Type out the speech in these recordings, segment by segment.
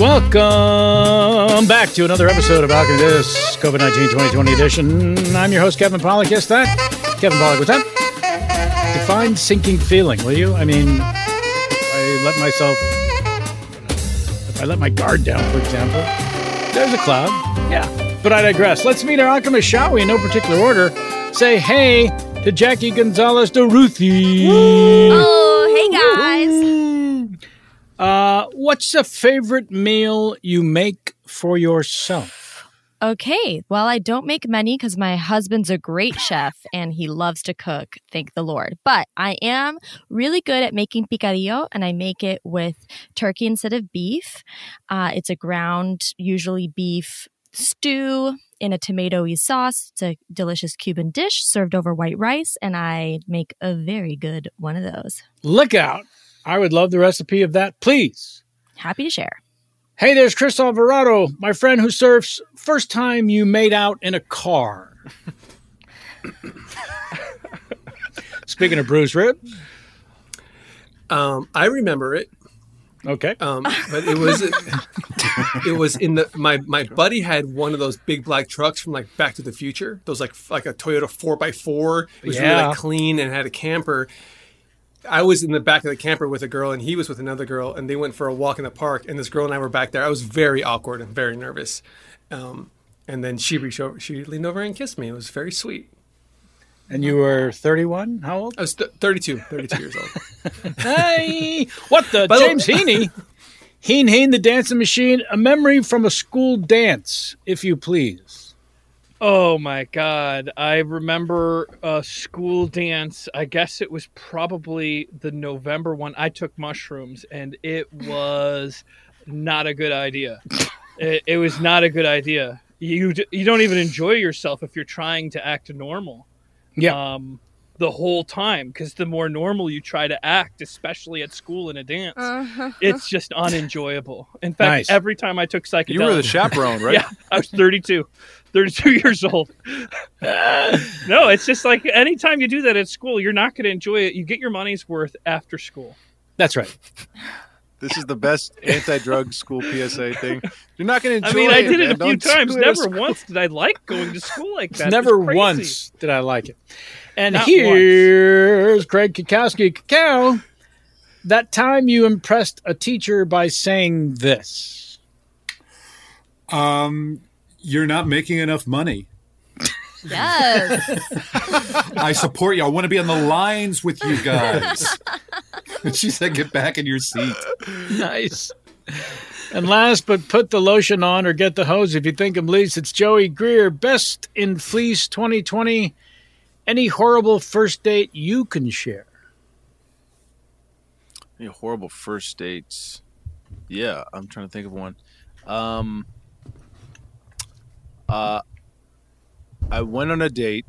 Welcome back to another episode of Alchemy This COVID 19 2020 edition. I'm your host, Kevin Pollak. Yes, that? Kevin Pollak, what's that? Define sinking feeling, will you? I mean, I let myself, if I let my guard down, for example, there's a cloud. Yeah. But I digress. Let's meet our alchemist, shall we? In no particular order. Say hey to Jackie Gonzalez de Ruthie. Uh, what's a favorite meal you make for yourself? Okay, well, I don't make many because my husband's a great chef and he loves to cook, thank the Lord. But I am really good at making picadillo and I make it with turkey instead of beef. Uh, it's a ground, usually beef stew in a tomatoey sauce. It's a delicious Cuban dish served over white rice, and I make a very good one of those. Look out. I would love the recipe of that, please. Happy to share. Hey, there's Chris Alvarado, my friend who surfs first time you made out in a car. Speaking of Bruce Rip. Um, I remember it. Okay. Um, but it was it was in the my my buddy had one of those big black trucks from like Back to the Future. Those like like a Toyota four x four. It was really Yeah. like clean and had a camper. I was in the back of the camper with a girl, and he was with another girl, and they went for a walk in the park. And this girl and I were back there. I was very awkward and very nervous. Um, and then she reached over, she leaned over and kissed me. It was very sweet. And you were 31? How old? I was th- 32, 32 years old. Hey, what the? By the- James Heaney. Heen Heen, the dancing machine. A memory from a school dance, if you please. Oh my god. I remember a school dance. I guess it was probably the November one. I took mushrooms and it was not a good idea. it, it was not a good idea. You you don't even enjoy yourself if you're trying to act normal. Yeah. Um the whole time because the more normal you try to act, especially at school in a dance, Uh-huh. it's just unenjoyable. In fact, Nice. every time I took psychedelics, You were the chaperone, right? yeah, I was 32, 32 years old. no, it's just like anytime you do that at school, you're not going to enjoy it. You get your money's worth after school. That's right. This is the best anti-drug school PSA thing. You're not going to enjoy. It. I mean, I did man. it a few times. do it at Never once did I like going to school like that. Never once did I like it. And Not here's Craig Cackowski. Cacao, that time you impressed a teacher by saying this. Um, you're not making enough money. Yes. I support you. I want to be on the lines with you guys. she said, "Get back in your seat." nice. And last but put the lotion on or get the hose if you think I'm least. It's Joey Greer, best in fleece 2020. Any horrible first date you can share? Any horrible first dates. Yeah, I'm trying to think of one. Um, uh, I went on a date,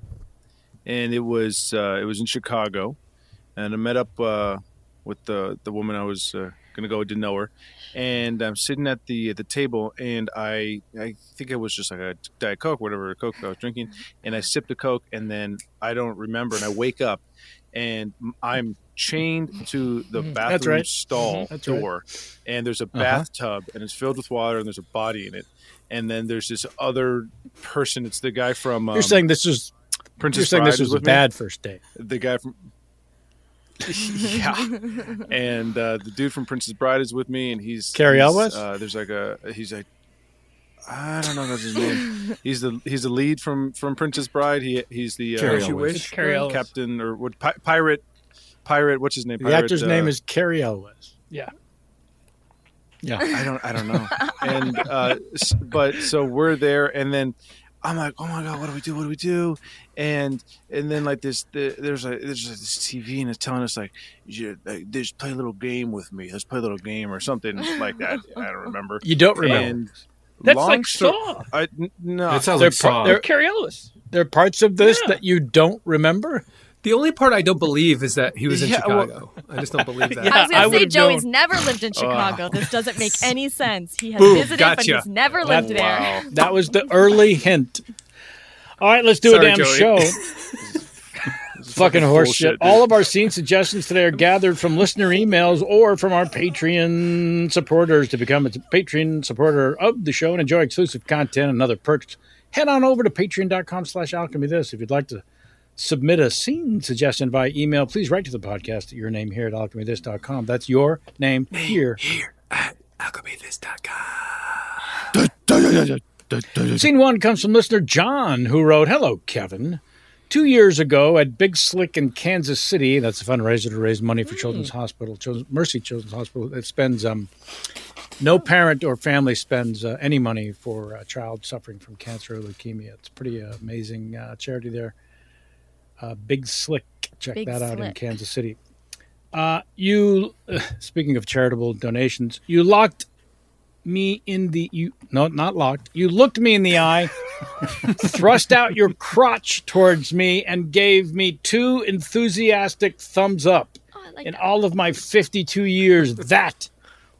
and it was uh, it was in Chicago, and I met up uh, with the the woman I was uh, gonna go. Didn't know her, and I'm sitting at the at the table, and I I think it was just like a diet coke, whatever coke I was drinking, and I sipped a coke, and then I don't remember, and I wake up, and I'm chained to the Mhm. bathroom That's right. stall Mhm. That's right. door, and there's a Uh-huh. bathtub, and it's filled with water, and there's a body in it, and then there's this other person. It's the guy from. Um, you're saying this was Princess You're saying Bride this is was a with me. bad first date. The guy from. yeah, and uh, the dude from Princess Bride is with me, and he's Cary he's, Elwes? Uh, there's like a he's like I don't know what's his name. He's the he's the lead from from Princess Bride. He he's the uh, Cary Elwes. It's Elwes. captain or what pi- pirate pirate. What's his name? The actor's uh, name is Cary Elwes. Yeah. Yeah. I don't I don't know. And uh, but so we're there, and then I'm like, oh my god, what do we do? What do we do? And and then like this, the, there's a there's this TV and it's telling us like, you like, just play a little game with me. Let's play a little game or something like that. I don't remember. You don't remember. And That's long like sto- Saw. I, n- no, That sounds They're like par- Saw. they're- Cary Ellis. There are parts of this Yeah. that you don't remember. The only part I don't believe is that he was in Yeah, well- Chicago. I just don't believe that. Yeah. I was going to say Joey's known. never lived in oh. Chicago. this doesn't make any sense. He has Boom, visited, gotcha. but he's never That- lived there. wow. That was the early hint. All right, let's do Sorry, a damn Joey. show. This is Fucking horse bullshit, shit. All of our scene suggestions today are gathered from listener emails or from our Patreon supporters. To become a Patreon supporter of the show and enjoy exclusive content and other perks, head on over to patreon.com slash alchemy this. If you'd like to submit a scene suggestion via email, please write to the podcast at your name here at alchemythis.com. That's your name here. Here at alchemythis.com. Scene one comes from listener John, who wrote, Hello, Kevin. Two years ago at Big Slick in Kansas City, that's a fundraiser to raise money for Children's Hospital, Children's, Mercy Children's Hospital. It spends, um, no parent or family spends uh, any money for a child suffering from cancer or leukemia. It's pretty uh, amazing uh, charity there. Uh, Big Slick, check Big that out in Kansas City. Uh, you, speaking of charitable donations, you locked me in the you no not locked you looked me in the eye thrust out your crotch towards me and gave me two enthusiastic thumbs up Oh, like in that. all of my 52 years that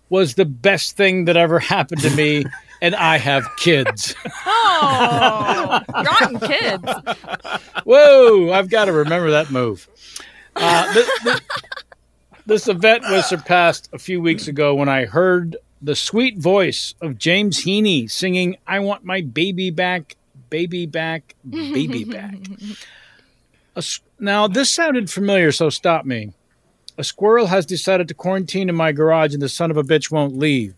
was the best thing that ever happened to me and i have kids Oh, rotten kids. whoa i've got to remember that move uh, th- th- this event was surpassed a few weeks ago when i heard the sweet voice of james heaney singing i want my baby back baby back baby back. A s- now this sounded familiar so stop me. A squirrel has decided to quarantine in my garage and the son of a bitch won't leave.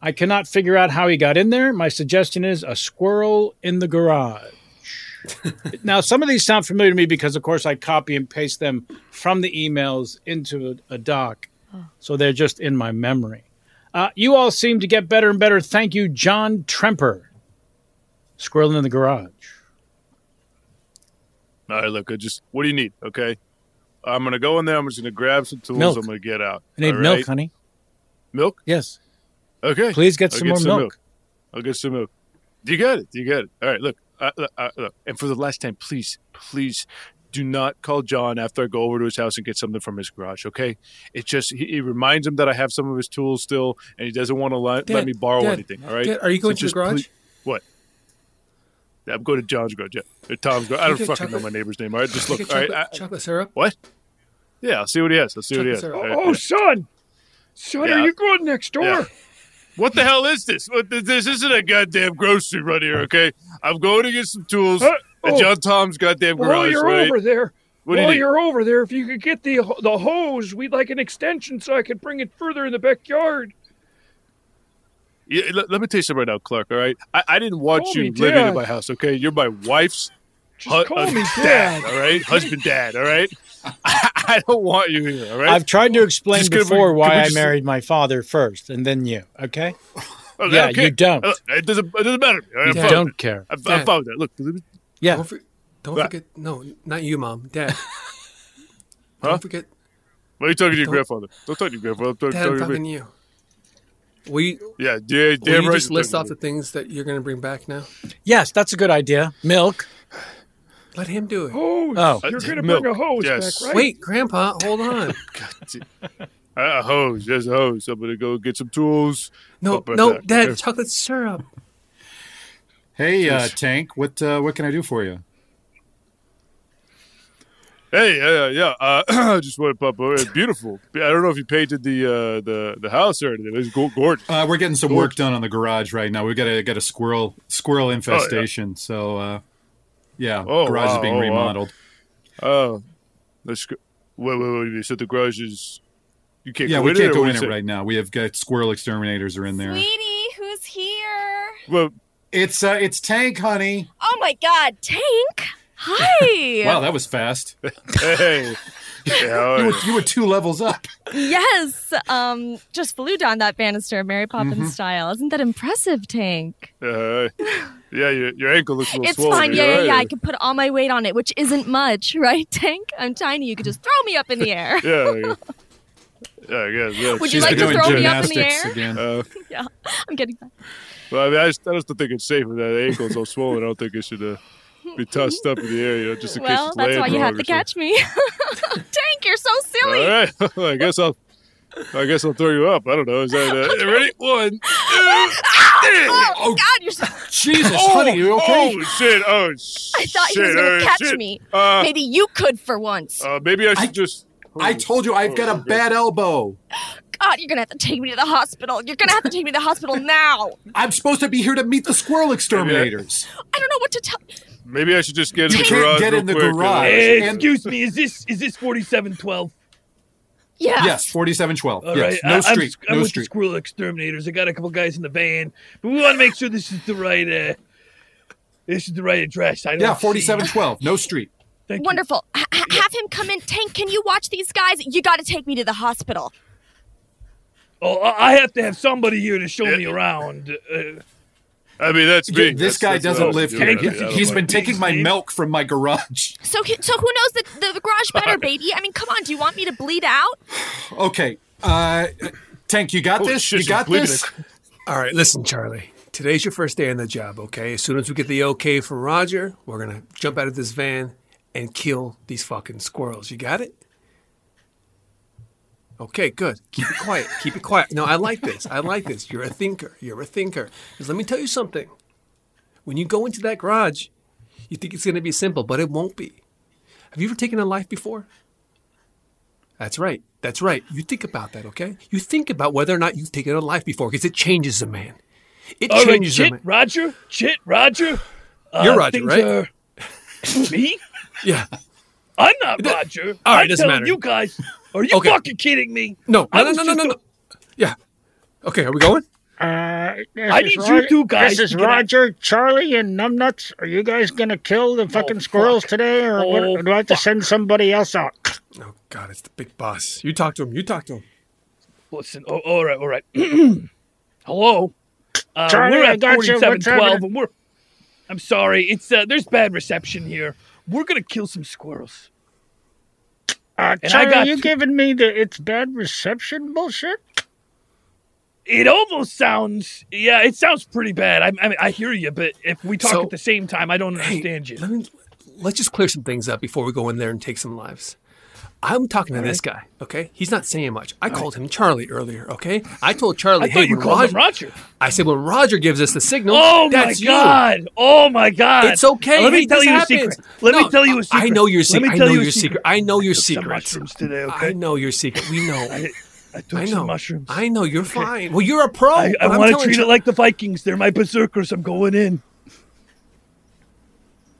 I cannot figure out how he got in there. My suggestion is a squirrel in the garage. Now, some of these sound familiar to me because, of course, I copy and paste them from the emails into a, a doc. So they're just in my memory. Uh, you all seem to get better and better. Thank you, John Tremper. Squirrel in the garage. All right, look, I just what do you need? Okay, I'm gonna go in there. I'm just gonna grab some tools. Milk. I'm gonna get out. I need milk, honey. Milk? Yes. Okay. Please get I'll some more milk. I'll get some milk. Do you got it. Do You got it. All right. Look. Uh, uh, look. And for the last time, please, please, do not call John after I go over to his house and get something from his garage. Okay? It just he, he reminds him that I have some of his tools still, and he doesn't want to let, Dad, let me borrow Dad, anything. All right? Dad, are you going to the garage? please- what? Yeah, I'm going to John's garage. Yeah, Or Tom's garage. I don't you get fucking know my neighbor's name. All right, just look. get All right, chocolate, I- chocolate syrup. what? Yeah, I'll see what he has. I'll see what he has. Chocolate All right, Oh, son, son, Yeah. are you going next door? Yeah. What the hell is this? What, this- this isn't a goddamn grocery run here, okay? I'm going to get some tools Uh, at oh. John Tom's goddamn garage. While you're right? over there, What do you while need? you're over there, if you could get the the hose, we'd like an extension so I could bring it further in the backyard. Yeah, let, let me tell you something right now, Clark. All right, I, I didn't want Call you me living in my house. Okay, you're my wife's hu- call me husband, Dad. All right, husband, dad. All right. I, I don't want you here. All right. I've tried to explain Just before can why we I just- married my father first and then you. Okay. Okay, yeah, okay. you don't. Uh, it doesn't. It doesn't matter. I You found don't care. I, I Dad. found that. Look. Let me- Yeah. Don't, for, don't forget. No, not you, mom. Dad. Huh? Don't forget. Why are you talking to your Don't- grandfather? Don't talk to your grandfather. I'm talking, Dad, I'm talking to talking me. to you. We. Yeah, yeah, Will damn you right. just list off the things that you're going to bring back now? Yes, that's a good idea. Milk. Let him do it. Hose. Oh. you're uh, gonna bring a hose Yes. back, right? Wait, Grandpa, hold on. Uh, a hose, there's a hose. I'm gonna go get some tools. No, no. Dad, chocolate syrup. Hey, uh, Tank, what uh, what can I do for you? Hey, yeah, yeah. Uh, I just want to pop over. It's beautiful. I don't know if you painted the uh, the the house or anything. It's go- gorgeous. Uh, we're getting some work done on the garage right now. We've got a got a squirrel squirrel infestation. So uh, yeah, Oh, garage wow, is being oh, remodeled. Oh, let's go. Wait, wait, wait. You said the garage is. You can't. Yeah, go we in can't it, go in it right now. We have got squirrel exterminators are in there. Sweetie, who's here? Well, it's uh, it's Tank, honey. Oh my God, Tank! Hi. Wow, that was fast. hey, yeah, you, were, you were two levels up. yes. Um, just flew down that banister, Mary Poppins Mm-hmm. style. Isn't that impressive, Tank? uh, yeah. Your, your ankle looks a little It's swollen. fine. Yeah, yeah, right. yeah. I could put all my weight on it, which isn't much, right, Tank? I'm tiny. You could just throw me up in the air. Yeah, yeah. Yeah, I guess. Yeah. Would you She's like to throw me up in the air? again. Uh, yeah, I'm getting that. well, I mean, I just, I just don't think it's safe with that ankle so swollen. I don't think it should uh, be tossed up in the air, you know, just in case Well, that's why you wrong have or to catch me. Tank, you're so silly. All right. Well, I guess I'll. I guess I'll throw you up. I don't know. Is that uh, ready? One. Oh, God, you're so. Jesus, Oh, honey, you okay? Oh shit! Oh shit! I thought you was going oh, to catch shit. me. Uh, Maybe you could for once. uh, maybe I should just. I told you I've got a bad elbow. God, you're going to have to take me to the hospital. You're going to have to take me to the hospital now. I'm supposed to be here to meet the squirrel exterminators. I don't know what to tell. Maybe I should just get in You the can't garage. get real in the quick, garage. Hey, And- excuse me, is this is this forty seven twelve? Yeah. Yes, forty-seven twelve. All Yes, right, no I, street, I'm, I'm no with street. the squirrel exterminators. I got a couple guys in the van, but we want to make sure this is the right. Uh, this is the right address. I don't Yeah, see- forty-seven twelve, no street. Thank you. Wonderful. H- h- have him come in. Tank, can you watch these guys? You got to take me to the hospital. Oh, I I have to have somebody here to show me around. Uh, I mean, that's me. This That's- guy that's doesn't live was here. doing. He, has don't He's know. been taking my milk from my garage. So, so who knows the, the garage better, baby? I mean, come on. Do you want me to bleed out? Okay, uh, Tank, you got Holy this. shit, you got bleeding this. All right, listen, Charlie. Today's your first day on the job, okay? As soon as we get the okay from Roger, we're going to jump out of this van and kill these fucking squirrels. You got it? Okay, good. Keep it quiet. Keep it quiet. No, I like this. I like this. You're a thinker. You're a thinker. Because let me tell you something. When you go into that garage, you think it's going to be simple, but it won't be. Have you ever taken a life before? That's right. That's right. You think about that, okay? You think about whether or not you've taken a life before because it changes a man. It all right, changes a Chit, man. Roger, Chit, Roger. Uh, You're Roger, right? are- me? Yeah. I'm not Roger. all right, I'm doesn't matter. you guys. Are you Okay. fucking kidding me? No, I no, no, no, no, no, no. Yeah. Okay, are we going? Uh, I need Ro- you two guys This is to get Roger, Charlie, and Numbnuts. Are you guys gonna kill the fucking squirrels fuck. today, or what, Oh, or do I have to send somebody else out? Oh, God, it's the big boss. You talk to him. You talk to him. Listen, oh, all right, all right. Hello. Uh, Charlie, we're I at got you. What's 4712, happening? and we're I'm sorry. It's uh, there's bad reception here. We're gonna kill some squirrels. Uh, And Charlie, I got you to- giving me the it's bad reception bullshit? It almost sounds, yeah, it sounds pretty bad. I, I mean, I hear you, but if we talk So- at the same time, I don't understand you. Let me, let's just clear some things up before we go in there and take some lives. I'm talking to this guy, okay? He's not saying much. I called him Charlie earlier, okay? I told Charlie, I hey, you called Roger, Roger. I said, when Roger gives us the signal, Oh my that's you. god! Oh my god! It's okay. Let me Hey, tell you a secret. Let No, me tell you a secret. I know your secret. I know your secret. I know your some mushrooms today, okay? I know your secret. We know. I, I took I some know. mushrooms. I know you're fine. Well, you're a pro. I, I want to treat you- it like the Vikings. They're my berserkers. I'm going in.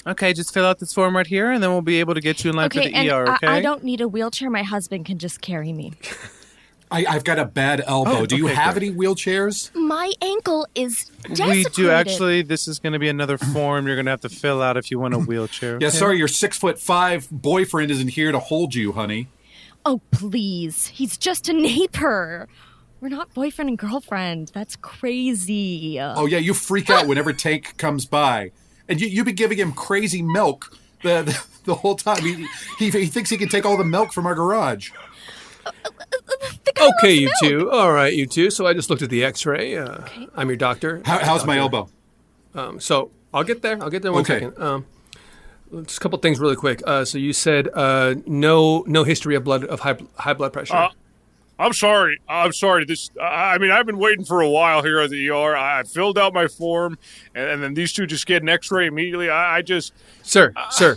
Okay, just fill out this form right here, and then we'll be able to get you in line Okay, for the and ER. I- Okay. I, don't need a wheelchair. My husband can just carry me. I, I've got a bad elbow. Oh, Do you okay, have great. any wheelchairs? My ankle is desecrated. We do actually. This is going to be another form you're going to have to fill out if you want a wheelchair. Yeah, okay? sorry, your six foot five boyfriend isn't here to hold you, honey. Oh, please. He's just a neighbor. We're not boyfriend and girlfriend. That's crazy. Oh yeah, you freak out whenever Tank comes by, and you you've been giving him crazy milk the the, the whole time. He, he he thinks he can take all the milk from our garage. Okay, you two. All right, you two. So I just looked at the X-ray. Uh, I'm your doctor. How, how's my elbow? Um, so I'll get there. I'll get there one Okay. second. Um, just a couple things really quick. Uh, so you said uh, no no history of blood of high high blood pressure. I'm sorry. I'm sorry. This. I mean, I've been waiting for a while here at the ER. I filled out my form, and, and then these two just get an X-ray immediately. I, I just, sir, sir.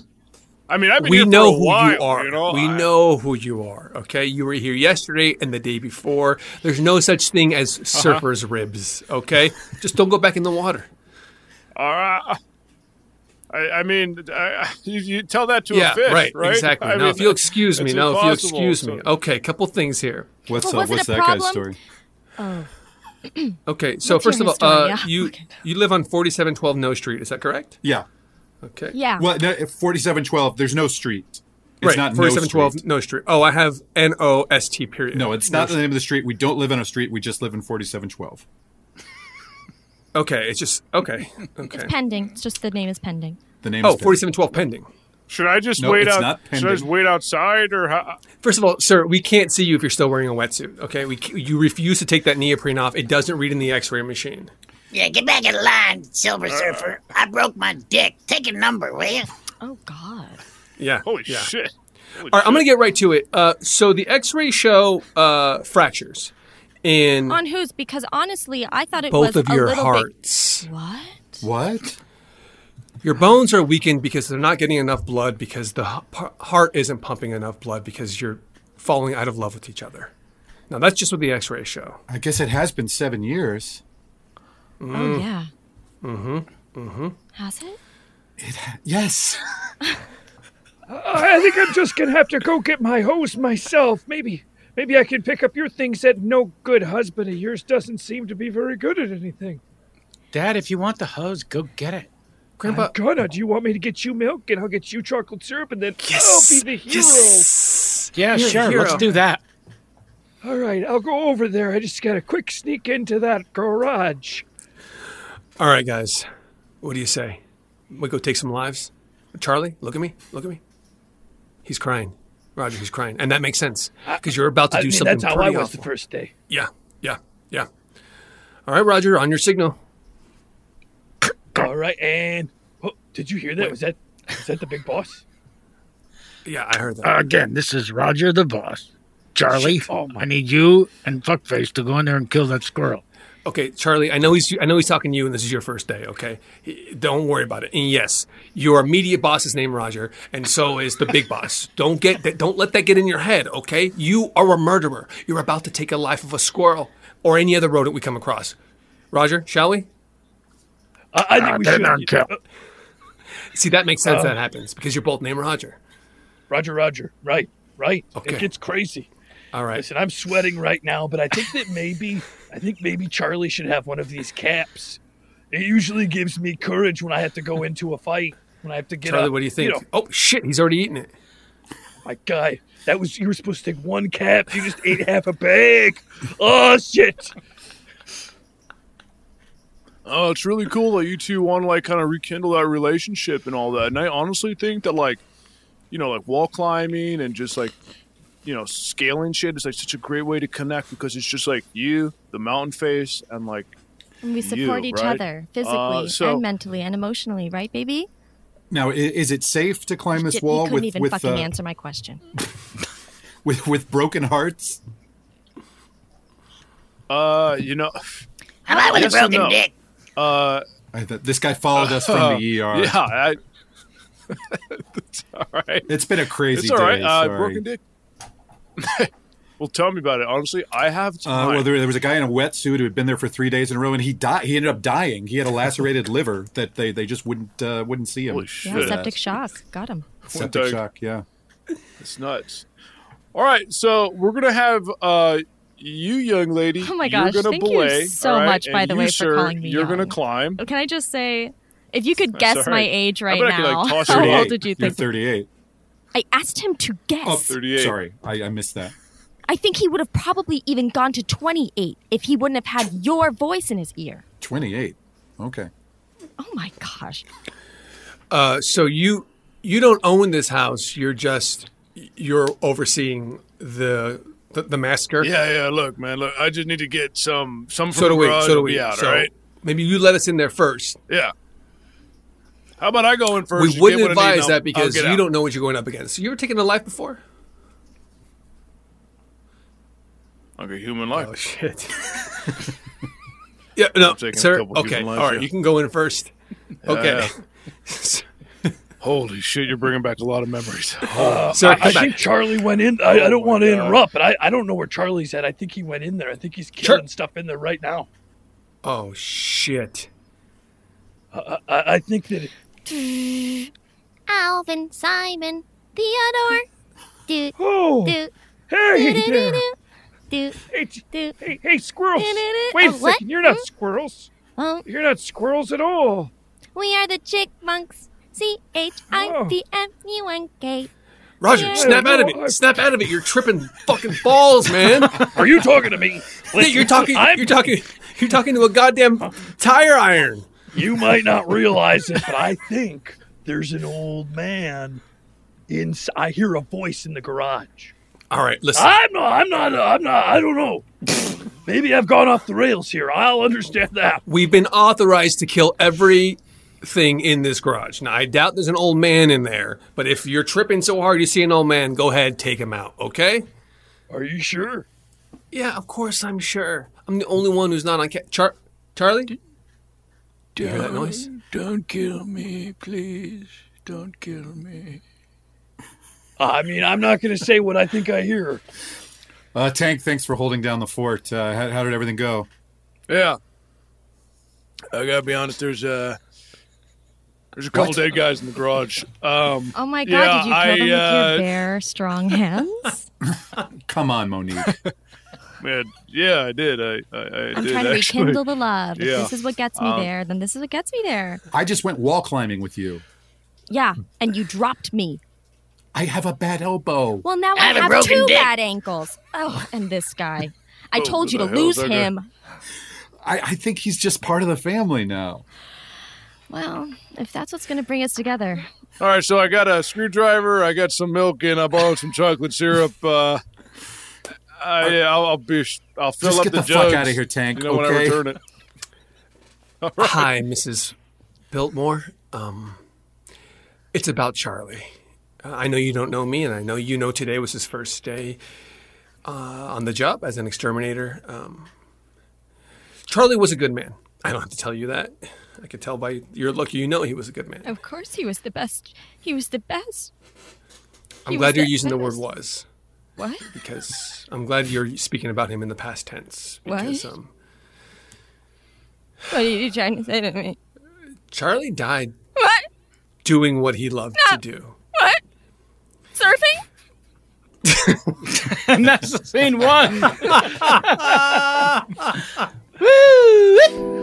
I mean, I've been we here know for a who while, you are. You know? we I- know who you are. Okay, you were here yesterday and the day before. There's no such thing as Uh-huh. surfer's ribs. Okay, just don't go back in the water. All right. I, I mean, I, you, you tell that to yeah, a fish, right, right? exactly. I now, mean, if you'll excuse me, it's now if you'll excuse me. so- Okay, couple things here. What's Well, uh, what's a that guy's problem? story? Oh. Okay, so What's first of all, uh. Yeah. you you live on 4712 No Street. Is that correct? Yeah. Okay. Yeah. Well, no, forty-seven twelve. There's no street. It's right. not 4712 no street. No Street. Oh, I have N O S T period. No, it's not the name of the street. We don't live on a street. We just live in forty-seven twelve. Okay, it's just okay. Okay. It's pending. It's just the name is pending. The name. Oh, 4712 pending. Should I just No, wait it's out? not should I just wait outside, or how? First of all, sir, we can't see you if you're still wearing a wetsuit. Okay, we you refuse to take that neoprene off. It doesn't read in the X-ray machine. Yeah, get back in line, Silver Surfer. I broke my dick. Take a number, will you? Oh God. Yeah. Holy yeah. shit! Holy All right, I'm going to get right to it. Uh, so the X-ray show uh, fractures in On whose? Because honestly, I thought it was both was of a your little hearts. bit. What? What? Your bones are weakened because they're not getting enough blood because the heart isn't pumping enough blood because you're falling out of love with each other. Now that's just what the X-rays show. I guess it has been seven years. Oh yeah. Mm-hmm. Mm-hmm. Has it? Yes. I think I'm just gonna have to go get my hose myself. Maybe, maybe I can pick up your things. That no good husband of yours doesn't seem to be very good at anything. Dad, if you want the hose, go get it. Grandpa, I'm gonna. Do you want me to get you milk and I'll get you chocolate syrup and then I'll be the hero? Yeah, You're sure. Let's do that. All right, I'll go over there. I just got a quick sneak into that garage. All right, guys. What do you say? We go take some lives. Charlie, look at me. Look at me. He's crying. Roger, he's crying, and that makes sense because you're about to I do mean, something that's how I was awful. the first day. Yeah, yeah, yeah. All right, Roger, on your signal. All right, and oh, did you hear that? Was that was that the big boss? Yeah, I heard that. Uh, again, this is Roger the boss. Charlie, I need you and Fuckface to go in there and kill that squirrel. Okay, Charlie, I know he's I know he's talking to you, and this is your first day. Okay, don't worry about it. And yes, your immediate boss is named Roger, and so is the big boss. Don't get that. Don't let that get in your head. Okay, you are a murderer. You're about to take a life of a squirrel or any other rodent we come across. Roger, shall we? I, I think we should. I'll kill. Uh, See, that makes sense. Um, that happens because you're both named Roger. Roger, Roger. Right, right. Okay. It gets crazy. All right. Listen, I'm sweating right now, but I think that maybe, I think maybe Charlie should have one of these caps. It usually gives me courage when I have to go into a fight. When I have to get Charlie, up, what do you think? know, oh shit, he's already eaten it. my guy, that was you were supposed to take one cap. You just ate half a bag. Oh shit! Oh, it's really cool that you two want to like kind of rekindle that relationship and all that. And I honestly think that like, you know, like wall climbing and just like, you know, scaling shit is like such a great way to connect because it's just like you, the mountain face, and like And we support you, each right? other Uh, physically so- and mentally and emotionally, right, baby? Now, is it safe to climb this Shit, wall you couldn't with even with, fucking uh, answer my question. with with broken hearts? Uh, you know, How about with a yes and broken no. dick? Uh, I th- this guy followed us from the ER. Yeah, I, it's all right. It's been a crazy It's all right. day, Uh, sorry. broken dick. well, tell me about it. Honestly, I have. Uh, Time. well, there, there was a guy in a wetsuit who had been there for three days in a row, and he died. He ended up dying. He had a lacerated liver that they, they just wouldn't uh, wouldn't see him. Yeah, septic shock. Got him. Septic shock. Yeah. It's nuts. All right, so we're gonna have uh, you, young lady. Oh my you're gosh, gonna thank you so all right? much, by and the you, way, for calling me You're gonna climb. Can I just say, if you could guess all my right. age I right bet I like, now, how old did you think? You're think? 38. I asked him to guess. Oh, 38. Sorry, I, I missed that. I think he would have probably even gone to 28 if he wouldn't have had your voice in his ear. 28. Okay. Oh my gosh. Uh, so you you don't own this house. You're just you're overseeing the the, the massacre. Yeah, yeah. Look, man. Look, I just need to get some some from So do the we. garage So do and we. Be out, so all right. maybe you let us in there first. Yeah. How about I go in first? we you wouldn't get what I need, advise that because you out. don't know what you're going up against. So you ever taken a life before? Like a human life. Oh shit. yeah, no, I'm taking a sir. Okay, human lives, right. yeah. You can go in first. Okay. Holy shit! You're bringing back a lot of memories. Uh, Sir, I, I think Charlie went in. I, I Oh don't want to God. interrupt, but I, I don't know where Charlie's at. I think he went in there. I think he's killing stuff in there right now. Oh shit. I, I, I think that. Alvin, Simon, Theodore. Do, Oh, do, hey do, there. do, do, Hey, do. hey, hey, squirrels! Wait a Oh, what? second. You're not hmm? squirrels. Oh, You're not squirrels at all. we are the chickmunks. C H I P M U N K. Roger, Yeah. snap out of it. Snap out of it. You're tripping fucking balls, man. Are you talking to me? Yeah, you're talking. I'm- You're talking. You're talking to a goddamn tire iron. You might not realize it, but I think there's an old man. In, I hear a voice in the garage. All right, listen. I'm not. I'm not. I'm not. I don't know. Maybe I've gone off the rails here. I'll understand that. We've been authorized to kill every thing in this garage. Now, I doubt there's an old man in there, but if you're tripping so hard you see an old man, go ahead, take him out, okay? Are you sure? Yeah, of course I'm sure. I'm the only one who's not on ca- Char- Charlie? Do you hear that noise? Don't kill me, please. Don't kill me. I mean, I'm not going to say what I think I hear. Uh, Tank, thanks for holding down the fort. Uh, how, how did everything go? Yeah. I gotta be honest. There's uh there's a couple What? dead guys in the garage. Um, Oh my god, yeah, did you kill I, them with uh, your bare, strong hands? Come on, Monique. Man, yeah, I did. I, I, I I'm did trying to actually. rekindle the love. If Yeah. this is what gets me Um, there, then this is what gets me there. I just went wall climbing with you. Yeah, and you dropped me. I have a bad elbow. Well, now I I, have a have broken two dick. bad ankles. Oh, and this guy. I Oh, told you to what the hell is lose him. I, I think he's just part of the family now. Well, if that's what's going to bring us together. All right, so I got a screwdriver. I got some milk, and I borrowed some chocolate syrup. Uh, I, I'll, I'll be. I'll fill Just up get the, the fuck jugs, outta here, Tank, You know when I okay? return it. Hi, Mrs. Biltmore. Um, it's about Charlie. Uh, I know you don't know me, and I know you know today was his first day uh, on the job as an exterminator. Um, Charlie was a good man. I don't have to tell you that. I could tell by your look. You know he was a good man. Of course, he was the best. He was the best. I'm he glad you're the using the word was What? because I'm glad you're speaking about him in the past tense. Because What? um, What are you trying to say to me? Charlie died What? doing what he loved to do. What? Surfing? and that's the scene one.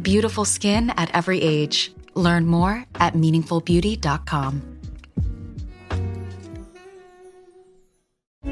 Beautiful skin at every age. Learn more at meaningfulbeauty.com.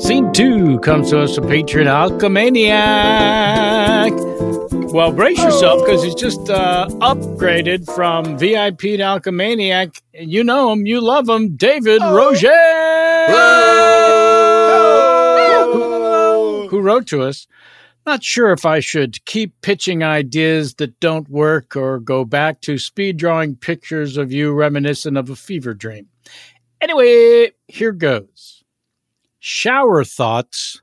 Scene two comes to us from Patreon Alchemaniac. Well, brace yourself because he's just uh, upgraded from VIP to Alchemaniac. You know him, you love him, David Roger, who, who wrote to us. Not sure if I should keep pitching ideas that don't work or go back to speed drawing pictures of you reminiscent of a fever dream. Anyway, here goes. Shower thoughts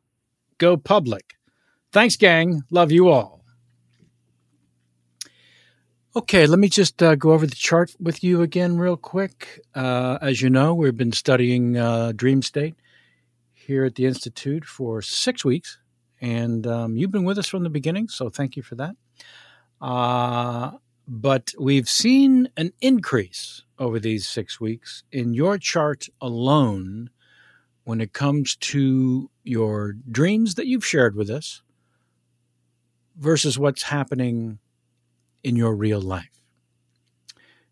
go public. Thanks, gang. Love you all. Okay, let me just uh, go over the chart with you again, real quick. Uh, as you know, we've been studying uh, Dream State here at the Institute for six weeks, and um, you've been with us from the beginning, so thank you for that. Uh, but we've seen an increase over these six weeks in your chart alone when it comes to your dreams that you've shared with us versus what's happening in your real life.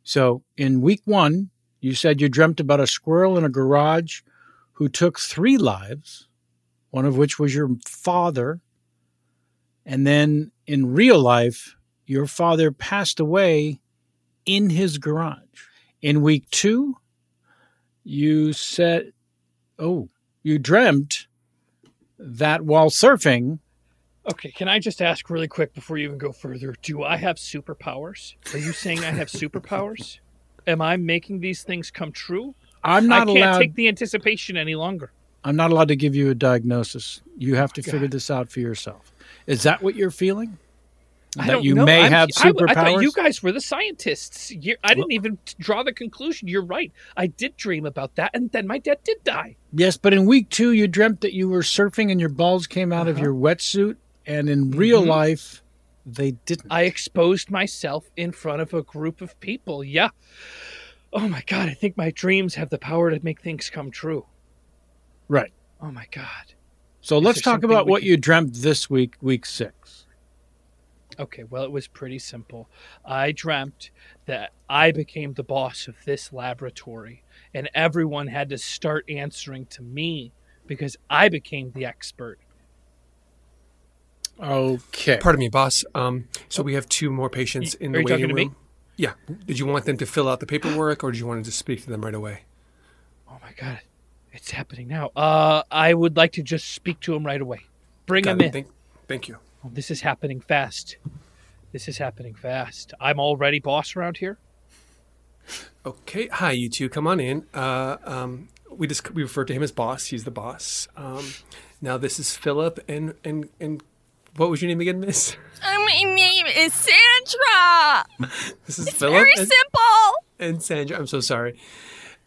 So, in week one, you said you dreamt about a squirrel in a garage who took three lives, one of which was your father. And then in real life, your father passed away in his garage. In week two, you said, oh, you dreamt that while surfing, Okay, can I just ask really quick before you even go further? Do I have superpowers? Are you saying I have superpowers? Am I making these things come true? I'm not I can't allowed. take the anticipation any longer. I'm not allowed to give you a diagnosis. You have to figure this out for yourself. Is that what you're feeling? I that you know. may I'm- have superpowers? I, thought you guys were the scientists. you I didn't even draw the conclusion. You're right. I did dream about that, and then my dad did die. Yes, but in week two, you dreamt that you were surfing and your balls came out of your wetsuit, and in real Mhm. life, they didn't. I exposed myself in front of a group of people. Yeah. Oh my god! I think my dreams have the power to make things come true. Right. Oh my god. So Is let's talk about what can- you dreamt this week, week six. Okay, well, it was pretty simple. I dreamt that I became the boss of this laboratory, and everyone had to start answering to me because I became the expert. Okay. Pardon me, boss. Um, so we have two more patients in the Are you waiting talking to me? room. Yeah. Did you want them to fill out the paperwork, or did you want to speak to them right away? Oh my god, it's happening now. Uh, I would like to just speak to him right away. Bring Got him it. in. Thank, thank you. Oh, this is happening fast. This is happening fast. I'm already boss around here. Okay. Hi, you two. Come on in. Uh, um, we just we refer to him as boss. He's the boss. Um, now this is Philip and and and what was your name again, Miss? Uh, my name is Sandra. This is It's Philip. very and- simple. and Sandra. I'm so sorry.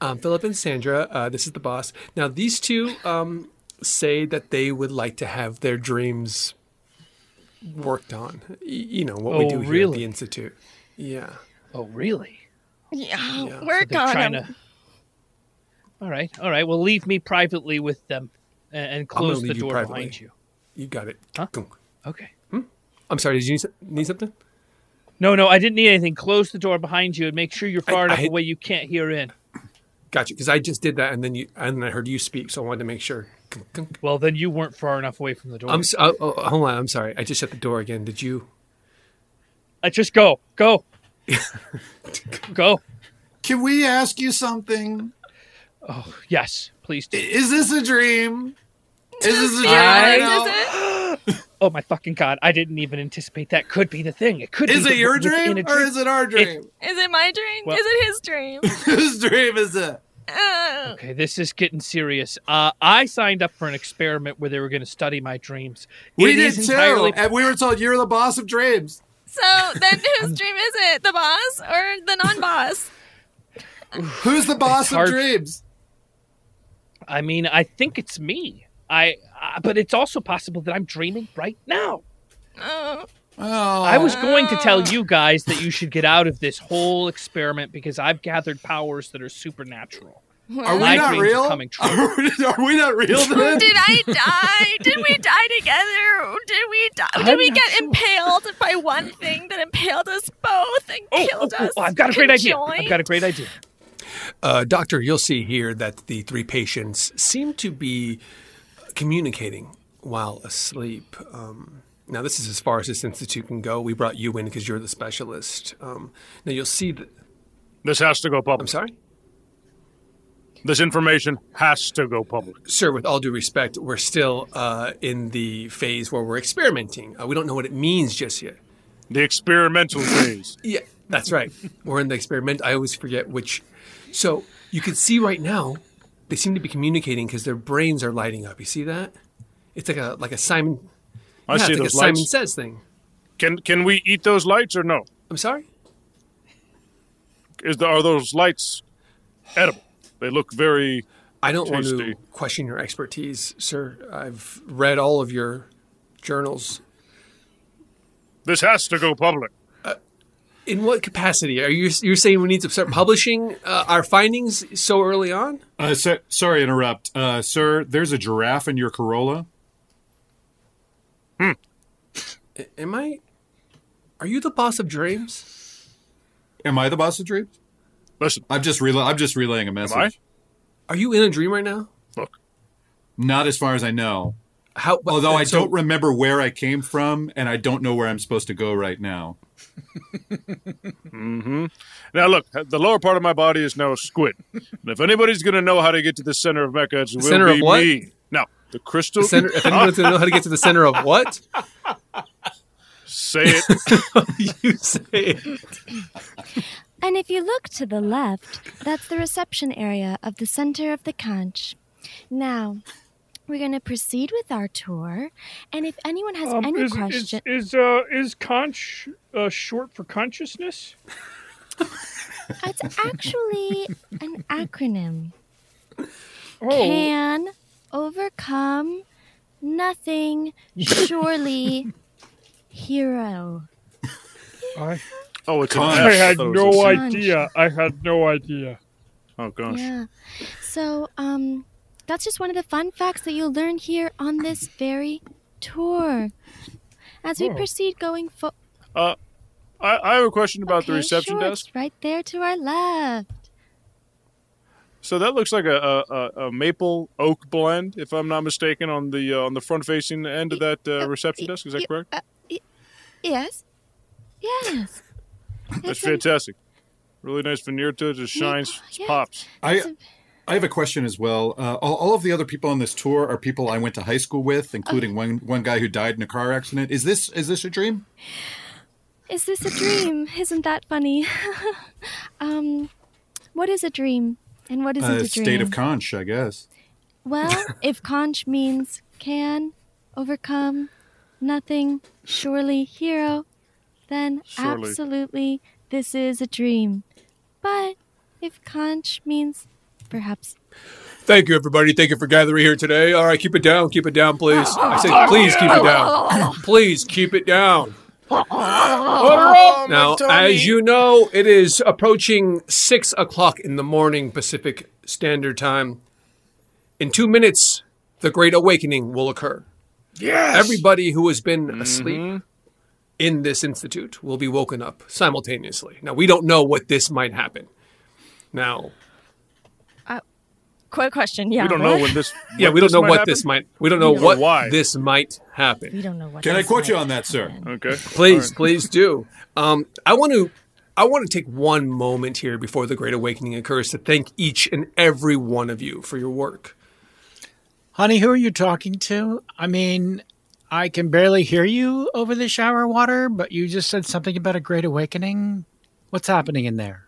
Um, Philip and Sandra, uh, this is the boss. Now, these two um, say that they would like to have their dreams worked on. Y- you know, what we Oh, do here at the Institute. Yeah. Oh, really? Yeah, Yeah. work they're on trying him. to- All right, all right. Well, leave me privately with them and, and close the leave you door behind you. You got it. Huh? Gunk. Okay. Hmm? I'm sorry, did you need, need something? No, no, I didn't need anything. Close the door behind you and make sure you're far I- enough I- away you can't hear in. Gotcha, because I just did that, and then you, and then I heard you speak, so I wanted to make sure. Gunk, gunk. Well, then you weren't far enough away from the door. I'm s- uh, oh, oh, hold on. I'm sorry. I just shut the door again. Did you? I just go, go, go. Can we ask you something? Oh, yes, please do. Is this a dream? Is this a dream? I- right? Oh my fucking god! I didn't even anticipate that could be the thing. It could. Is be it your within dream or is it our dream? Is it my dream? Well- is it his dream? Whose dream is it? Uh, Okay, this is getting serious. Uh, I signed up for an experiment where they were going to study my dreams. We It did too, entirely- and we were told you're the boss of dreams. so then whose dream is it? The boss or the non-boss? Who's the boss It's of hard- dreams? I mean, I think it's me. I, uh, but it's also possible that I'm dreaming right now. Oh, Oh, I was going to tell you guys that you should get out of this whole experiment because I've gathered powers that are supernatural. Are we My not real? Are coming true. Are we, are we not real did I die? Did we die together? Did we die? Did I'm we get sure. impaled by one thing that impaled us both and Oh, killed oh, us? oh, I've got a great idea. I've got a great idea. Uh, doctor, you'll see here that the three patients seem to be communicating while asleep. Um, now, this is as far as this institute can go. We brought you in because you're the specialist. Um, now, you'll see that. This has to go public. I'm sorry? This information has to go public. Sir, with all due respect, we're still uh, in the phase where we're experimenting. Uh, we don't know what it means just yet. The experimental phase. Yeah, that's right. We're in the experiment. I always forget which. So you can see right now, they seem to be communicating because their brains are lighting up. You see that? It's like a like a Simon. I yeah, see it's like those a Simon. Says thing. Can can we eat those lights or no? I'm sorry. Is the, are those lights edible? They look very. I don't want to question your expertise, sir. I've read all of your journals. This has to go public. In what capacity are you? You're saying we need to start publishing uh, our findings so early on? Uh, so, sorry interrupt. Uh, sir, there's a giraffe in your Corolla. A- Am I? Are you the boss of dreams? Am I the boss of dreams? Listen, I'm just rela- I'm just relaying a message. Are you in a dream right now? look. Not as far as I know. How? Although I so- don't remember where I came from, and I don't know where I'm supposed to go right now. mm-hmm. Now, look, the lower part of my body is now a squid. And if anybody's going to know how to get to the center of Mecca, it will be of what? me. Now, the crystal. The center, if anyone's going to know how to get to the center of what? Say it. you say it. And if you look to the left, that's the reception area of the center of the conch. Now, we're going to proceed with our tour, and if anyone has Um, any is, question, is is uh is conch uh, short for consciousness? it's actually an acronym. Oh. Can overcome nothing surely hero. I Oh, it's an I F. had thought it no a C. idea. I had no idea. Oh gosh. Yeah. So, um, that's just one of the fun facts that you'll learn here on this very tour. As we Oh. proceed going for Uh, I, I have a question about the reception sure, desk. it's right there to our left. So that looks like a, a, a, a maple oak blend, if I'm not mistaken, on the uh, on the front facing end of that uh, reception desk. Is that correct? Yes. Yes. That's fantastic. Really nice veneer to it. Just shines, yes. pops. I I have a question as well. Uh, all, all of the other people on this tour are people I went to high school with, including one one guy who died in a car accident. Is this is this a dream? Is this a dream? Isn't that funny? um, what is a dream? And what isn't Uh, a dream? state of conch, I guess. Well, if conch means can, overcome, nothing, surely hero, then Surely. absolutely this is a dream. But if conch means perhaps Thank you, everybody. Thank you for gathering here today. All right, keep it down. Keep it down, please. I said, please keep it down. Please keep it down. Now, as you know, it is approaching six o'clock in the morning Pacific Standard Time. In two minutes, the Great Awakening will occur. Yes! Everybody who has been asleep in this institute will be woken up simultaneously. Now, we don't know what this might happen. Now, quick question. Yeah. we don't know what? when this. yeah, when we don't know might what happen. this might. We don't know Or what why. this might happen. We don't know what. Can I this quote you on that, sir? Okay. Please, please do. Um, I want to. I want to take one moment here before the Great Awakening occurs to thank each and every one of you for your work. Honey, who are you talking to? I mean, I can barely hear you over the shower water, but you just said something about a great awakening. What's happening in there?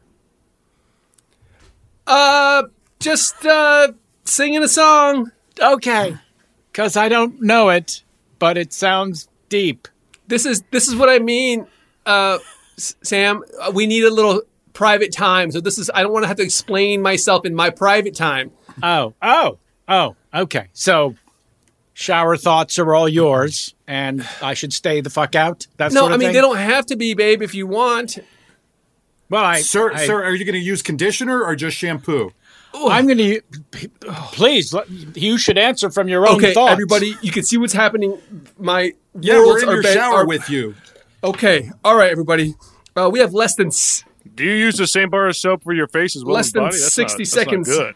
Uh, just uh, singing a song. Okay, because I don't know it, but it sounds deep. This is this is what I mean, uh, Sam. uh, We need a little private time. So this is. I don't want to have to explain myself in my private time. Oh, oh, oh, okay. So, shower thoughts are all yours, and I should stay the fuck out. That's no, sort of I mean thing? they don't have to be, babe. If you want. Well, I, sir, I- sir, are you going to use conditioner or just shampoo? I'm going to. Please, let- you should answer from your own Okay, thoughts. everybody, you can see what's happening. My Yeah, we're worlds in are your bent- shower are- with you. Okay, all right, everybody. Uh, we have less than s- Do you use the same bar of soap for your face as well Less as than body? That's 60 not, that's not seconds. good.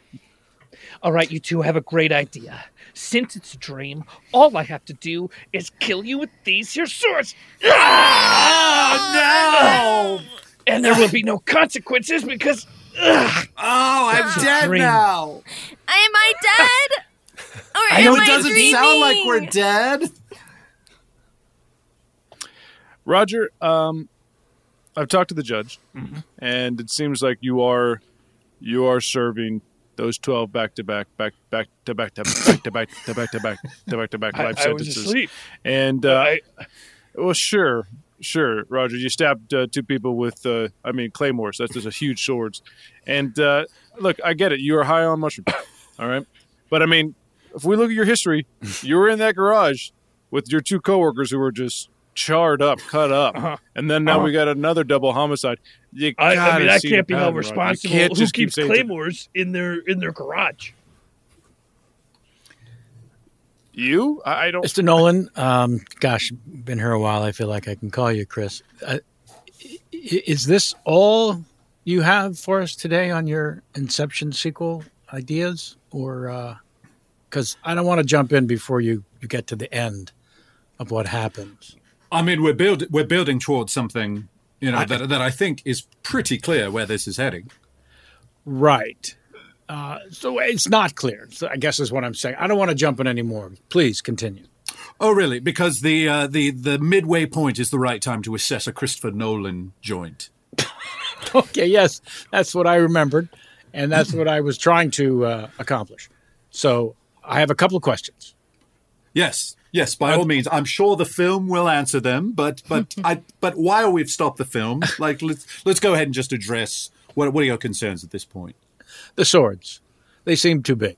All right, you two have a great idea. Since it's a dream, all I have to do is kill you with these here swords. Ah, no! And there will be no consequences because. Ugh, Oh, I'm It's dead dream. now. Am I dead? or I am know it I doesn't dreaming? sound like we're dead. Roger, um, I've talked to the judge, Mm-hmm. and it seems like you are you are serving those twelve back to back, back back to back to back to back to back to back to back to back life sentences. And uh, well, sure, sure, Roger, you stabbed uh, two people with, uh, I mean, claymores. That's just a huge swords. And uh, look, I get it. You are high on mushrooms, all right. But I mean, if we look at your history, you were in that garage with your two coworkers who were just charred up, cut up, and then now Uh-huh. we got another double homicide. You I, I mean, see can't be held responsible. can't Who just keeps claymores in their in their garage? You? I, I don't. Mr. Nolan, um, gosh, been here a while. I feel like I can call you Chris. Uh, i- is this all you have for us today on your Inception sequel ideas, or because I don't want to jump in before you you get to the end of what happens? I mean, we're build we're building towards something You know I- that that I think is pretty clear where this is heading. Right. Uh, so it's not clear. So I guess is what I'm saying. I don't want to jump in anymore. Please continue. Oh, really? Because the uh, the the midway point is the right time to assess a Christopher Nolan joint. Okay, yes, that's what I remembered, and that's what I was trying to uh, accomplish. So I have a couple of questions. Yes, yes, by all means. I'm sure the film will answer them, but but I but while we've stopped the film, like let's let's go ahead and just address what what are your concerns at this point? The swords, they seem too big.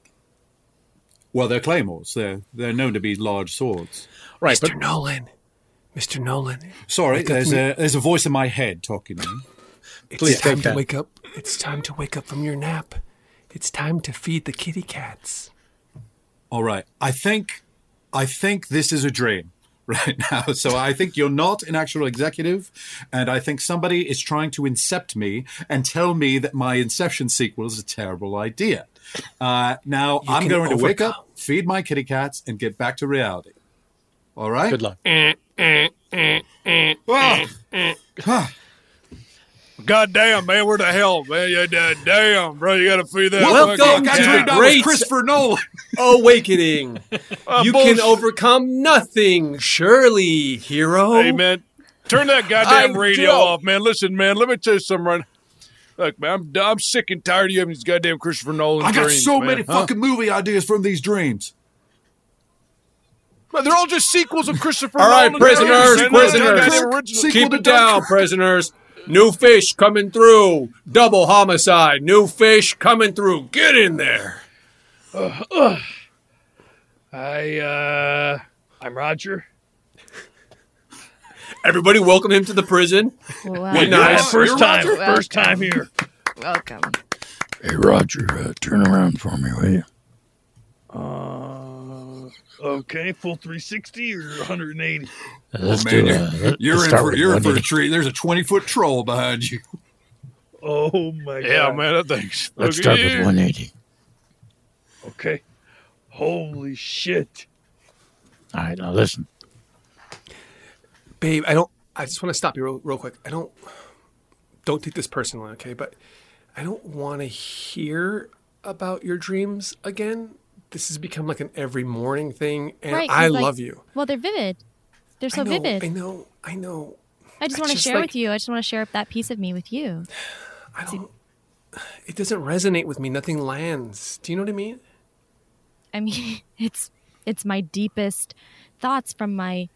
Well, they're claymores. They're they're known to be large swords. Right, Mr. Nolan. Mr. Nolan. Sorry, there's from- a there's a voice in my head talking to me. It's Please time to wake up. It's time to wake up from your nap. It's time to feed the kitty cats. All right. I think I think this is a dream right now. So I think you're not an actual executive, and I think somebody is trying to incept me and tell me that my Inception sequel is a terrible idea. Uh, now You I'm can going to wake up, feed my kitty cats, and get back to reality. All right. Good luck. Eh, eh, eh, ah! Ah! God damn, man, where the hell, man? Yeah, da- damn, bro, you got to feed that. Welcome fucking to cat. the great Nolan. awakening. Ah, you bullshit. can overcome nothing, surely, hero. Hey, man, turn that goddamn I radio don't. off, man. Listen, man, let me tell you something right Look, man, I'm, I'm sick and tired of you having these goddamn Christopher Nolan I got dreams, so man. many Huh? fucking movie ideas from these dreams. Man, they're all just sequels of Christopher All right, Nolan prisoners, dreams, man. They're not prisoners, keep it down, prisoners. New fish coming through. Double homicide. New fish coming through. Get in there. Ugh, ugh. I uh, I'm Roger. Everybody, welcome him to the prison. Wow. Be Yeah, nice. first time, Welcome. first time here. Welcome. Hey, Roger, uh, turn around for me, will you? Uh, okay, full 360 or 180. Let's Oh, man, do you're, uh, you're let's in for you're in for a 180. treat. There's a twenty foot troll behind you. Oh my god. Yeah, man, that thing's. Let's look start with 180. Okay. Holy shit. All right, now listen. Babe, I don't. I just want to stop you real, real quick. I don't. Don't take this personally, okay? But I don't want to hear about your dreams again. This has become like an every morning thing, and right. I like- love you. Well, they're vivid. They're so I know, vivid. I know. I know. I just want to share like- with you. I just want to share that piece of me with you. I don't. It doesn't resonate with me. Nothing lands. Do you know what I mean? I mean, it's it's my deepest thoughts from my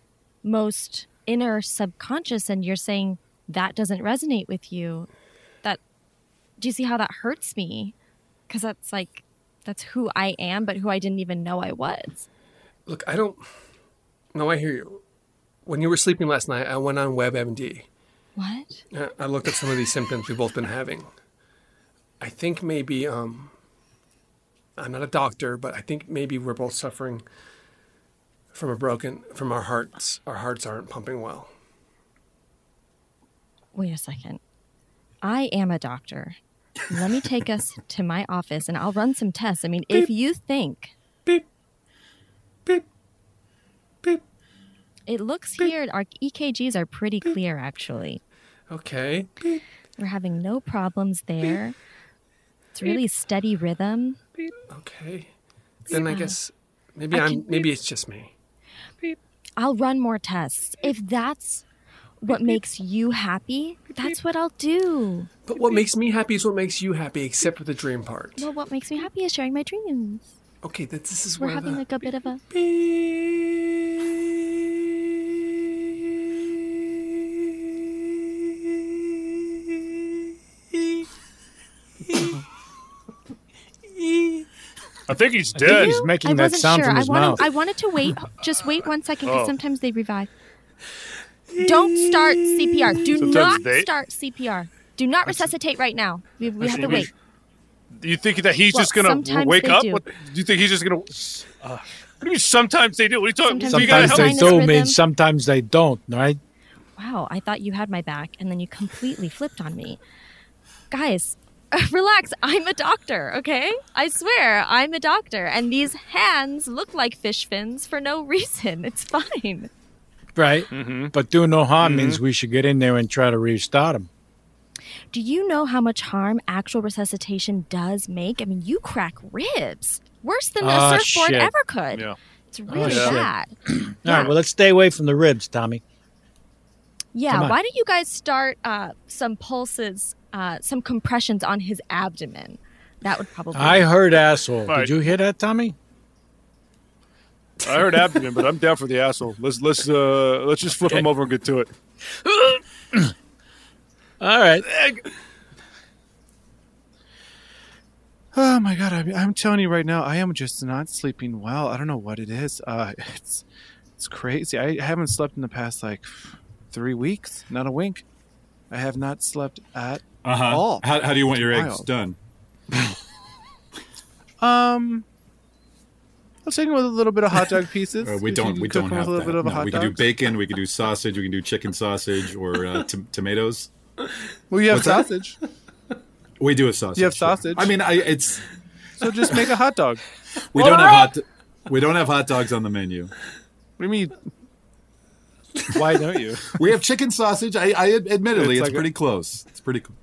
most inner subconscious and you're saying that doesn't resonate with you. That do you see how that hurts me? Cuz that's like that's who I am but who I didn't even know I was. Look, I don't. No, I hear you. When you were sleeping last night, I went on WebMD. What? I looked up some of these symptoms we've both been having. I think maybe um, I'm not a doctor, but I think maybe we're both suffering from a broken from our hearts. Our hearts aren't pumping well. Wait a second. I am a doctor. Let me take us to my office and I'll run some tests. I mean, if you think beep beep beep It looks here our EKGs are pretty clear actually. Okay. We're having no problems there. It's really steady rhythm. Okay. Then I guess maybe I I'm can- maybe it's just me. I'll run more tests. If that's what makes you happy, that's what I'll do. But what makes me happy is what makes you happy, except for the dream part. Well, what makes me happy is sharing my dreams. Okay, that this is We're where having the, like a bit of a I think he's think dead. he's making I that wasn't sound sure. from I his wanted, mouth. I wanted to wait. Just wait one second because Oh. sometimes they revive. Don't start CPR. Do Sometimes not they- start CPR. Do not resuscitate right now. We, we have to Actually, wait. Do you think that he's Well, just gonna sometimes wake they up? do. What, do you think he's just gonna? Uh, what do you mean? Sometimes they do. What are you talking? Sometimes you gotta Sometimes help they Minus do rhythm. means sometimes they don't, right? Wow, I thought you had my back, and then you completely flipped on me. Guys, relax. I'm a doctor, okay? I swear, I'm a doctor, and these hands look like fish fins for no reason. It's fine. Right. Mm-hmm. But doing no harm means we should get in there and try to restart him. Do you know how much harm actual resuscitation does make? I mean, you crack ribs worse than a Ah, surfboard shit. ever could. Yeah. It's really shit. bad. All right. Well, let's stay away from the ribs, Tommy. Yeah, why don't you guys start uh, some pulses, uh, some compressions on his abdomen? That would probably. I heard asshole. Right. Did you hear that, Tommy? I heard abdomen, but I'm down for the asshole. Let's let's uh let's just flip him over and get to it. All right. Oh my god, I, I'm telling you right now, I am just not sleeping well. I don't know what it is. Uh, it's it's crazy. I haven't slept in the past like three weeks. Not a wink. I have not slept at Uh-huh. all. How, how do you want your eggs done? Um, I'll take them with a little bit of hot dog pieces. Uh, we don't. We don't have a little that. bit of a No, hot we can do bacon. We can do sausage. We can do chicken sausage or uh, t- tomatoes. Well, you have What's that? sausage, We do have sausage. You have sure. sausage. I mean, I, it's so just make a hot dog. we don't have hot. We don't have hot dogs on the menu. What do you mean? Why don't you? We have chicken sausage. I, I admittedly, It's it's, like a- pretty close. It's pretty. cl-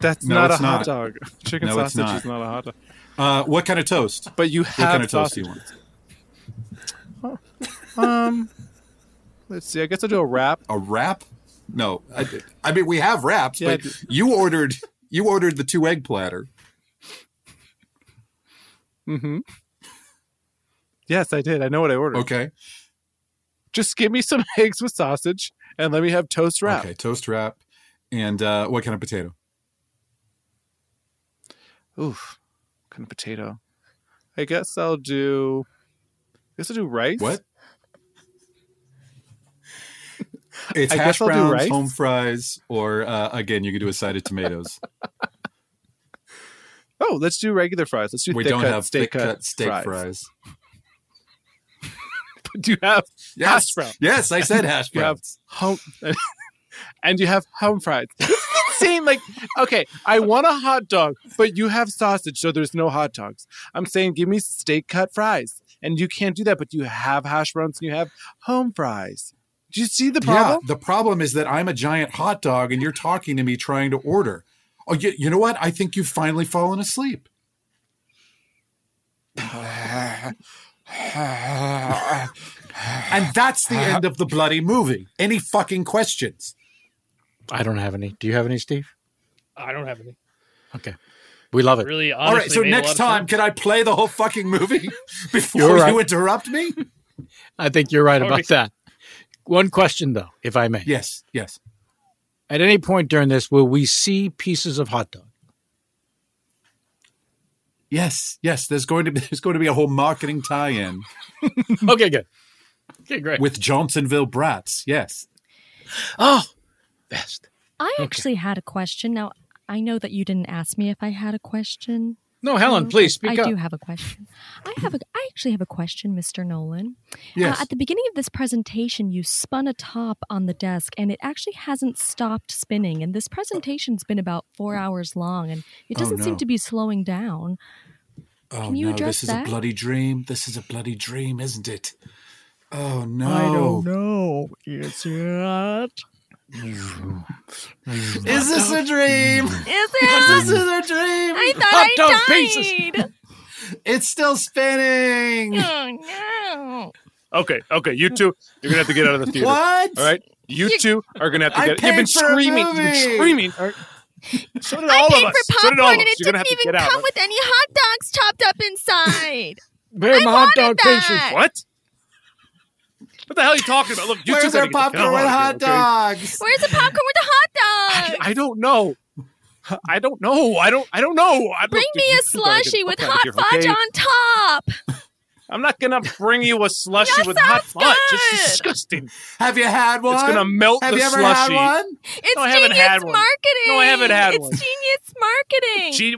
That's No, not a hot not. dog. Chicken No, sausage not. is not a hot dog. Uh, what kind of toast? But you have What kind of toast do you want? Um, let's see. I guess I'll do a wrap. A wrap? No, I, I mean we have wraps, Yeah, but you ordered you ordered the two egg platter. Mm-hmm. Yes, I did. I know what I ordered. Okay. Just give me some eggs with sausage and let me have toast wrap. Okay, toast wrap, and uh, what kind of potato? Oof. Kind of potato? I guess I'll do. I guess I'll do rice. What? It's I hash guess I'll do browns, home fries, or uh, again, you could do a side of tomatoes. Oh, let's do regular fries. Let's do we don't cut, have steak cut, cut steak fries. fries. do you have Yes. hash browns? Yes, I said hash browns. home, and you have home fries. Saying like, okay, I want a hot dog, but you have sausage, so there's no hot dogs. I'm saying, give me steak cut fries, and you can't do that, but you have hash browns and you have home fries. Do you see the problem? Yeah, the problem is that I'm a giant hot dog, and you're talking to me trying to order. Oh, you, you know what? I think you've finally fallen asleep. and that's the end of the bloody movie. Any fucking questions? I don't have any. Do you have any, Steve? I don't have any. Okay. We love it. Really, All right, so made a lot next time, can I play the whole fucking movie before You're right. you interrupt me? I think you're right All about that. One question, though, if I may. Yes, yes. At any point during this, will we see pieces of hot dog? Yes, yes. There's going to be there's going to be a whole marketing tie-in okay, good. Okay, great. with Johnsonville brats. Yes. Oh, best. I actually had a question. Now, I know that you didn't ask me if I had a question. No, Helen, Um, please speak I up. do have a question. I have a. I actually have a question, Mr. Nolan. Yes. Uh, at the beginning of this presentation, you spun a top on the desk, and it actually hasn't stopped spinning. And this presentation's been about four hours long, and it Oh, doesn't seem no. to be slowing down. Oh Can you no, address this is that? a bloody dream. This is a bloody dream, isn't it? Oh no. I don't know. It's not. Is this a dream? Is Is this a dream? I thought Hot I dog died. pieces. It's still spinning. Oh no! Okay, okay, you two, you're gonna have to get out of the theater. What? All right, you two are gonna have to I get. You've been paid for a screaming. You've been screaming. All right. So did I all paid of us. for so did all popcorn, of and us. it You're gonna didn't even get out. come with any hot dogs chopped up inside. Where I my hot dog that. pieces? What? What the hell are you talking about? Look, you Where's two our the popcorn with out hot of here, okay? dogs? Where's the popcorn with the hot dogs? I don't know. I don't know. I don't. I don't know. I, Bring look, me you a two slushy with hot here, fudge okay? on top. I'm not gonna bring you a slushy That with hot sounds fudge. It's disgusting. Have you had one? It's gonna melt Have the you ever slushy. had one? It's No, I haven't genius had one. marketing. No, I haven't had it's one. It's genius marketing. Gee,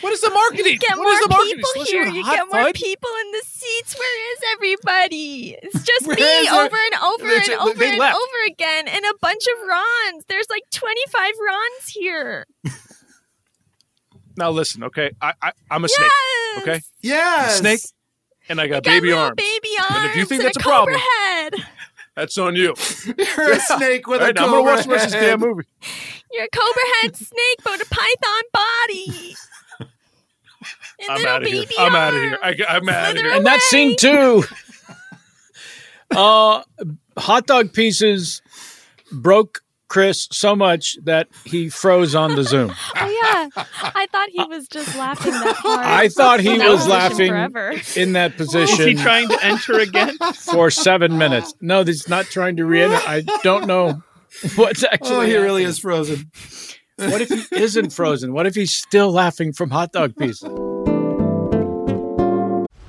what, what is the marketing? You get what more is the marketing? people Slushy here. You get more fudge? people in the seats. Where is everybody? It's just me is over and over They- and they over and left. over again, and a bunch of Rons. There's like 25 Rons here. Now listen, okay. I, I I'm a snake. Okay. Yes. Snake. And I got, Got baby little arms. baby arms. And if you think that's a a problem, head. That's on you. You're a snake with a Right, now I'm gonna cobra watch the rest of this damn movie. You're a cobra head snake, but a python body. I'm out of here. I'm out of here. I, I'm out of here. And that scene too. uh, hot dog pieces broke Chris so much that he froze on the Zoom. Oh yeah, I thought he was just laughing that hard. I thought he that was laughing forever. in that position. Is he trying to enter again? for seven minutes? No, he's not trying to re-enter. I don't know what's actually. Oh, he really happening. is frozen. What if he isn't frozen? What if he's still laughing from hot dog pieces?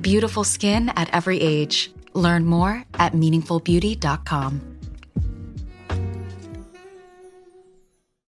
Beautiful skin at every age. Learn more at meaningfulbeauty.com.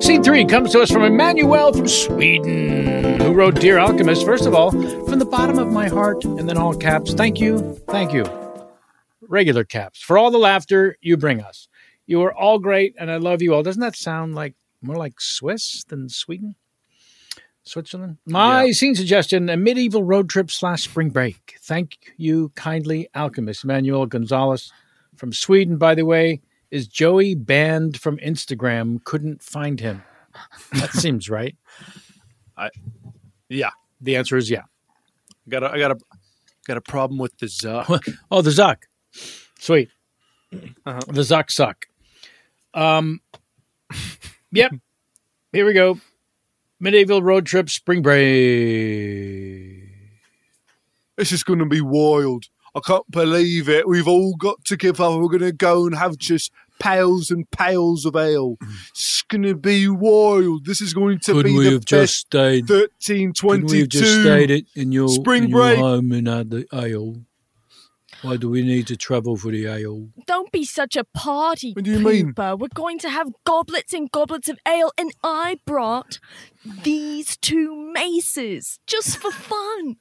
Scene three comes to us from Emmanuel from Sweden, who wrote Dear Alchemist. First of all, from the bottom of my heart, and then all caps, thank you, thank you. Regular caps, for all the laughter you bring us. You are all great, and I love you all. Doesn't that sound like more like Swiss than Sweden? Switzerland? My scene suggestion a medieval road trip slash spring break. Thank you kindly, Alchemist. Emmanuel Gonzalez from Sweden, by the way. Is Joey banned from Instagram? Couldn't find him. That seems right. I, yeah. The answer is yeah. I got a, I got a, got a problem with the Zuck. oh, the Zuck. Sweet. Uh-huh. The Zuck suck. Um, yep. Here we go. Medieval road trip, spring break. This is going to be wild. I can't believe it. We've all got to give up. We're going to go and have just pails and pails of ale. Mm. It's going to be wild. This is going to Couldn't be we the have best just stayed? Couldn't 1322 we have just stayed it in your, spring in your break. home and had the ale? Why do we need to travel for the ale? Don't be such a party What do you mean? pooper. We're going to have goblets and goblets of ale, and I brought these two maces just for fun.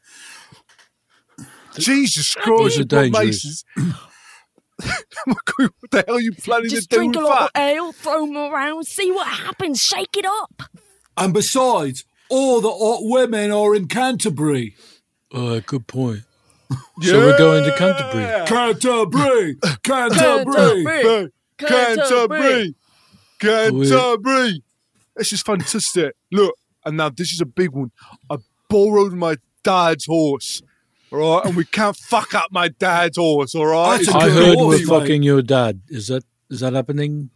Jesus These Christ, are what dangerous. maces? what the hell are you planning Just to do Just drink a lot that? of ale, throw them around, see what happens, shake it up. And besides, all the hot women are in Canterbury. Uh, good point. So we're going to Canterbury. Canterbury! Canterbury! Canterbury! Canterbury! This is fantastic. Look, and now this is a big one. I borrowed my dad's horse. All right, and we can't fuck up my dad's horse. All right, It's I a heard good we're horse, mate. fucking your dad. Is that is that happening?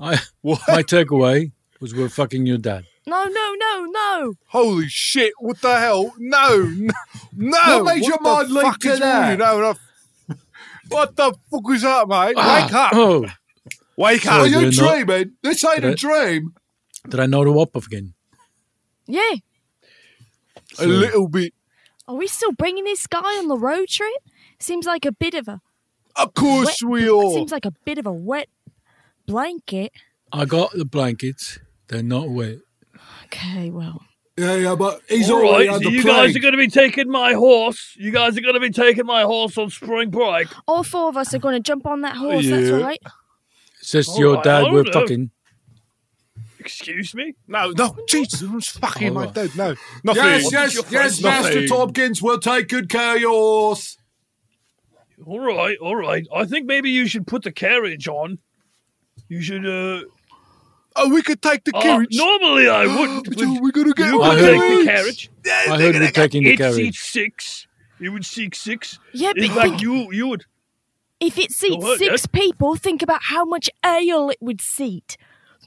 I my takeaway was we're fucking your dad. No, no, no, no. Holy shit! What the hell? No, no, no! What made your mind leap fuck to is wrong with you? that? No, no. What the fuck was that, mate? Ah, Wake up! Oh, Wake Sorry, up! Are you did not- dreaming? This ain't Did I- a dream. did I know the wop off again? Yeah. A little bit. Are we still bringing this guy on the road trip? Seems like a bit of a. Of course wet- we are. Seems like a bit of a wet blanket. I got the blankets. They're not wet. Okay, well. Yeah, yeah, but he's all right. had so the you plague. guys are going to be taking my horse. You guys are going to be taking my horse on spring break. All four of us are going to jump on that horse. That's Yeah. all right. Is this All your oh, right, dad? don't We're know. fucking. Excuse me? No, no, Jesus, I'm just fucking All my right. dad. No, nothing. Yes, yes, yes, Master Tompkins will take good care of yours. All right, all right. I think maybe you should put the carriage on. You should. uh Oh, we could take the uh, carriage. normally I wouldn't. but we're gonna get you I could heard- take the carriage. I heard we're taking the carriage. it carriage. seats six. You would seat six. Yeah, In but- fact, you you would. If it seats ahead, six yes. people, think about how much ale it would seat.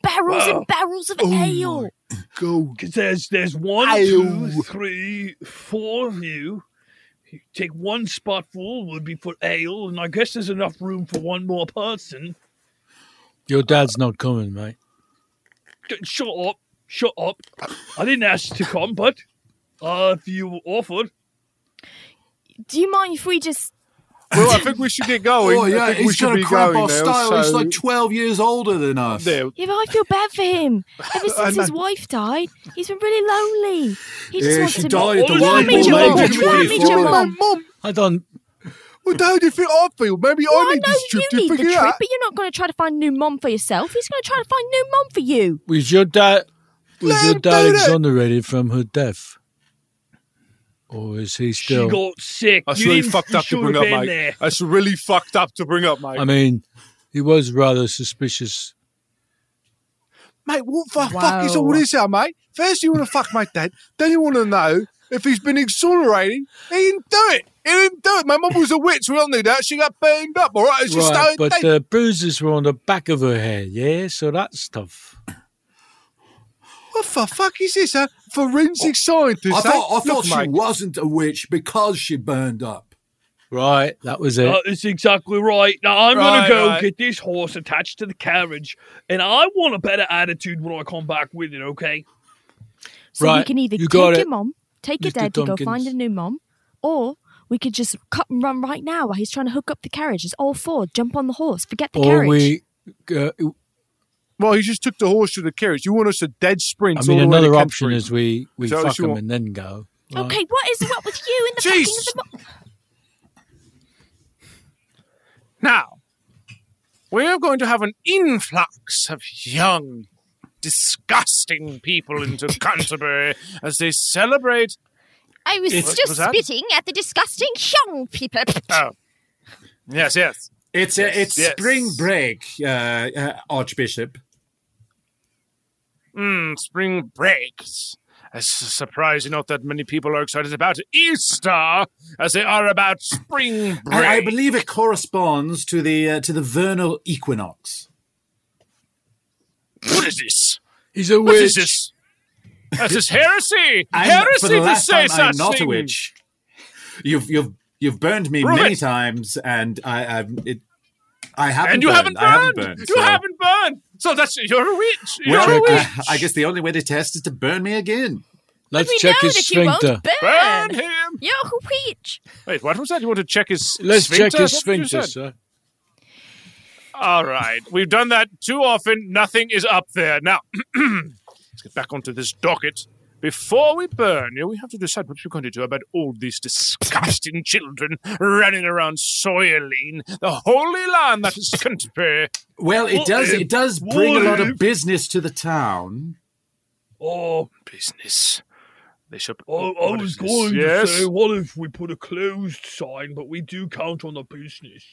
Barrels Wow. and barrels of Oh ale. Go. Because there's there's one, Ale. two, three, four of you. You Take one spot full would be for ale, and I guess there's enough room for one more person. Your dad's not coming, mate. Shut up, shut up. I didn't ask to come, but uh, if you offered, Do you mind if we just Well, I think we should get oh, going. Oh, I yeah, think we he's should going be to cramp going our now. style. He's like 12 years older than us. There. Yeah, but I feel bad for him. Ever since his wife died, he's been really lonely. He just Yeah, wants she to died at the Go right and meet old your age mum. of Go and meet your 24. mum. Mum, I don't. well, how do you think I feel? Maybe Well, I I need know this trip you to need the figure trip, out. but you're not going to try to find a new mum for yourself. He's going to try to find a new mum for you. Was your dad? Was Let your dad exonerated from her death, or is he still? she got sick. That's you really fucked up to bring up, been mate. there. That's really fucked up to bring up, mate. I mean, he was rather suspicious. Mate, what the Wow. fuck is all this here, mate? First you want to fuck my dad, then you want to know if he's been exonerating. He didn't do it. He didn't do it. My mum was a witch. We all knew that. She got burned up, all right? It's just Right, it but takes- the bruises were on the back of her head, yeah. So that's tough. What the fuck is this, huh? Forensic scientist, I thought, I thought Look, she mate. wasn't a witch because she burned up. Right, that was it. That is exactly right. Now I'm Right, gonna go right. get this horse attached to the carriage, and I want a better attitude when I come back with it. Okay? So we Right, can either you got take it, your mom, take your Mr. dad to go find a new mom, or we could just cut and run right now while he's trying to hook up the carriage. It's all four. Jump on the horse. Forget the or carriage. we. Uh, Well, he just took the horse to the carriage. You want us to dead sprint I all mean, the way to another option is we we Is that what fuck you them want? and then go. Right. Okay, what is what with you in the fucking Jesus. of the Now, we're going to have an influx of young, disgusting people into Canterbury as they celebrate. I was It's- just was spitting at the disgusting young people. Oh, yes, yes. It's, uh, it's Yes. spring break, uh, uh, Archbishop. Mm, spring breaks. It's surprising not that many people are excited about Easter as they are about spring break. And I believe it corresponds to the uh, to the vernal equinox. What is this? He's a witch. What is witch. this? That's just heresy. I'm- heresy for the to last say time, such I'm not things. a witch. You've you've you've burned me Prove many it. times, and I I've, it. I haven't. and you burned. haven't I haven't burned. burned. You so- haven't burned. So that's you're a witch. You're Well, a witch. I, I guess the only way to test is to burn me again. Let's we check his that you won't sphincter. burn. Burn him. You're a witch. Wait, what was that? You want to check his Let's sphincter? check his Is that what you sphincter, sir. All right, we've done that too often. Nothing is up there now. let's get back onto this docket. Before we burn you, we have to decide what we're going to do about all these disgusting children running around soiling the holy land that is Canterbury. Well, it What does. if- It does bring a lot of business to the town. Oh, business. They should. I, I was this? going yes? to say, what if we put a closed sign, but we do count on the business?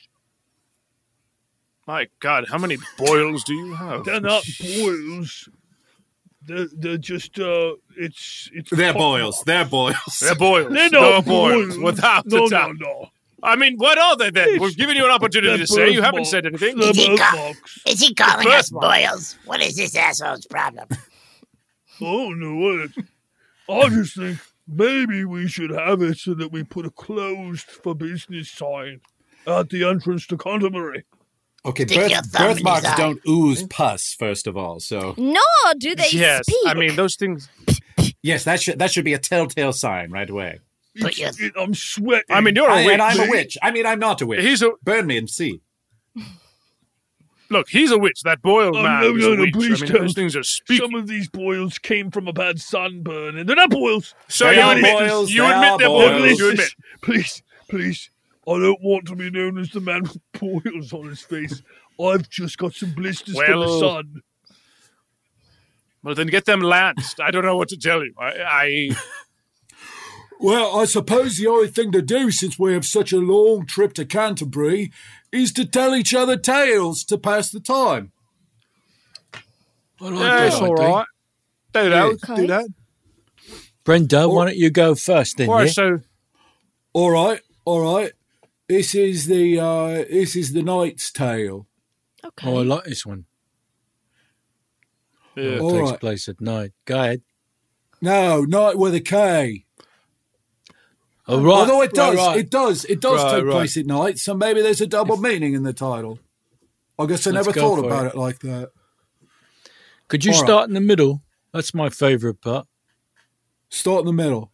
My God, how many boils do you have? They're not boils. They're, they're just, uh, it's, it's. They're pot- boils. They're boils. They're boils. They're no not boils. boils. Without No, a doubt. no, no. I mean, what are they then? It's- We've given you an opportunity to say. You haven't birthmarks. said anything. Is he, ca- is he calling us birthmark. boils? What is this asshole's problem? Oh, no, what? I just think maybe we should have it so that we put a closed for business sign at the entrance to Canterbury. Okay, Stick birth, thumb birthmarks eye. don't ooze pus. First of all, so No, do they yes, speak? I mean those things. yes, that should that should be a telltale sign right away. Put your- It- I'm sweating. I mean, you're I, a witch. and I'm a witch. I mean, I'm not a witch. He's a Burn me and see. look. He's a witch. That boiled Oh, man no, no, no, please I mean, those things are speaking. Some of these boils came from a bad sunburn, and they're not boils. So They you are admit, boils, you they admit are they're boils. boils. You admit. Please, please. I don't want to be known as the man with boils on his face. I've just got some blisters from the Well- sun. Well, then get them lanced. I don't know what to tell you. I, I Well, I suppose the only thing to do since we have such a long trip to Canterbury is to tell each other tales to pass the time. I like yeah, that it's all Do that. Okay. Do that. Brenda, why don't you go first then? All right. yeah? So All right, all right. This is the uh this is the knight's tale. Okay. Oh, I like this one. yeah. It takes right. place at night. Go ahead. No, night with a K. Oh, right. Although it does, right. it does, it does Right, take right. place at night. So maybe there's a double meaning in the title. I guess I never thought about it. it. like that. Could you All right. start in the middle? That's my favourite part. Start in the middle.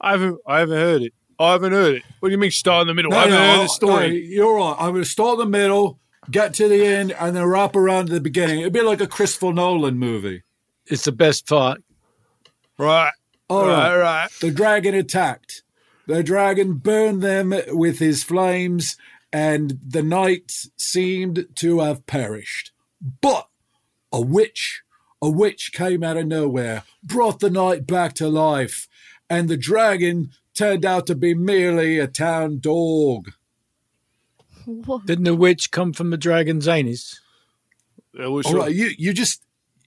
I haven't. I haven't heard it. Oh, I haven't heard it. What do you mean start in the middle? No, I haven't no, heard no, the story. you're right. I'm going to start in the middle, get to the end, and then wrap around to the beginning. It'd be like a Christopher Nolan movie. It's the best part. Right. All right. right. Right. The dragon attacked. The dragon burned them with his flames, and the knights seemed to have perished. But a witch, a witch came out of nowhere, brought the knight back to life, and the dragon turned out to be merely a town dog. What? Didn't the witch come from the dragon's anus? Yeah, well, All sure. right, you you just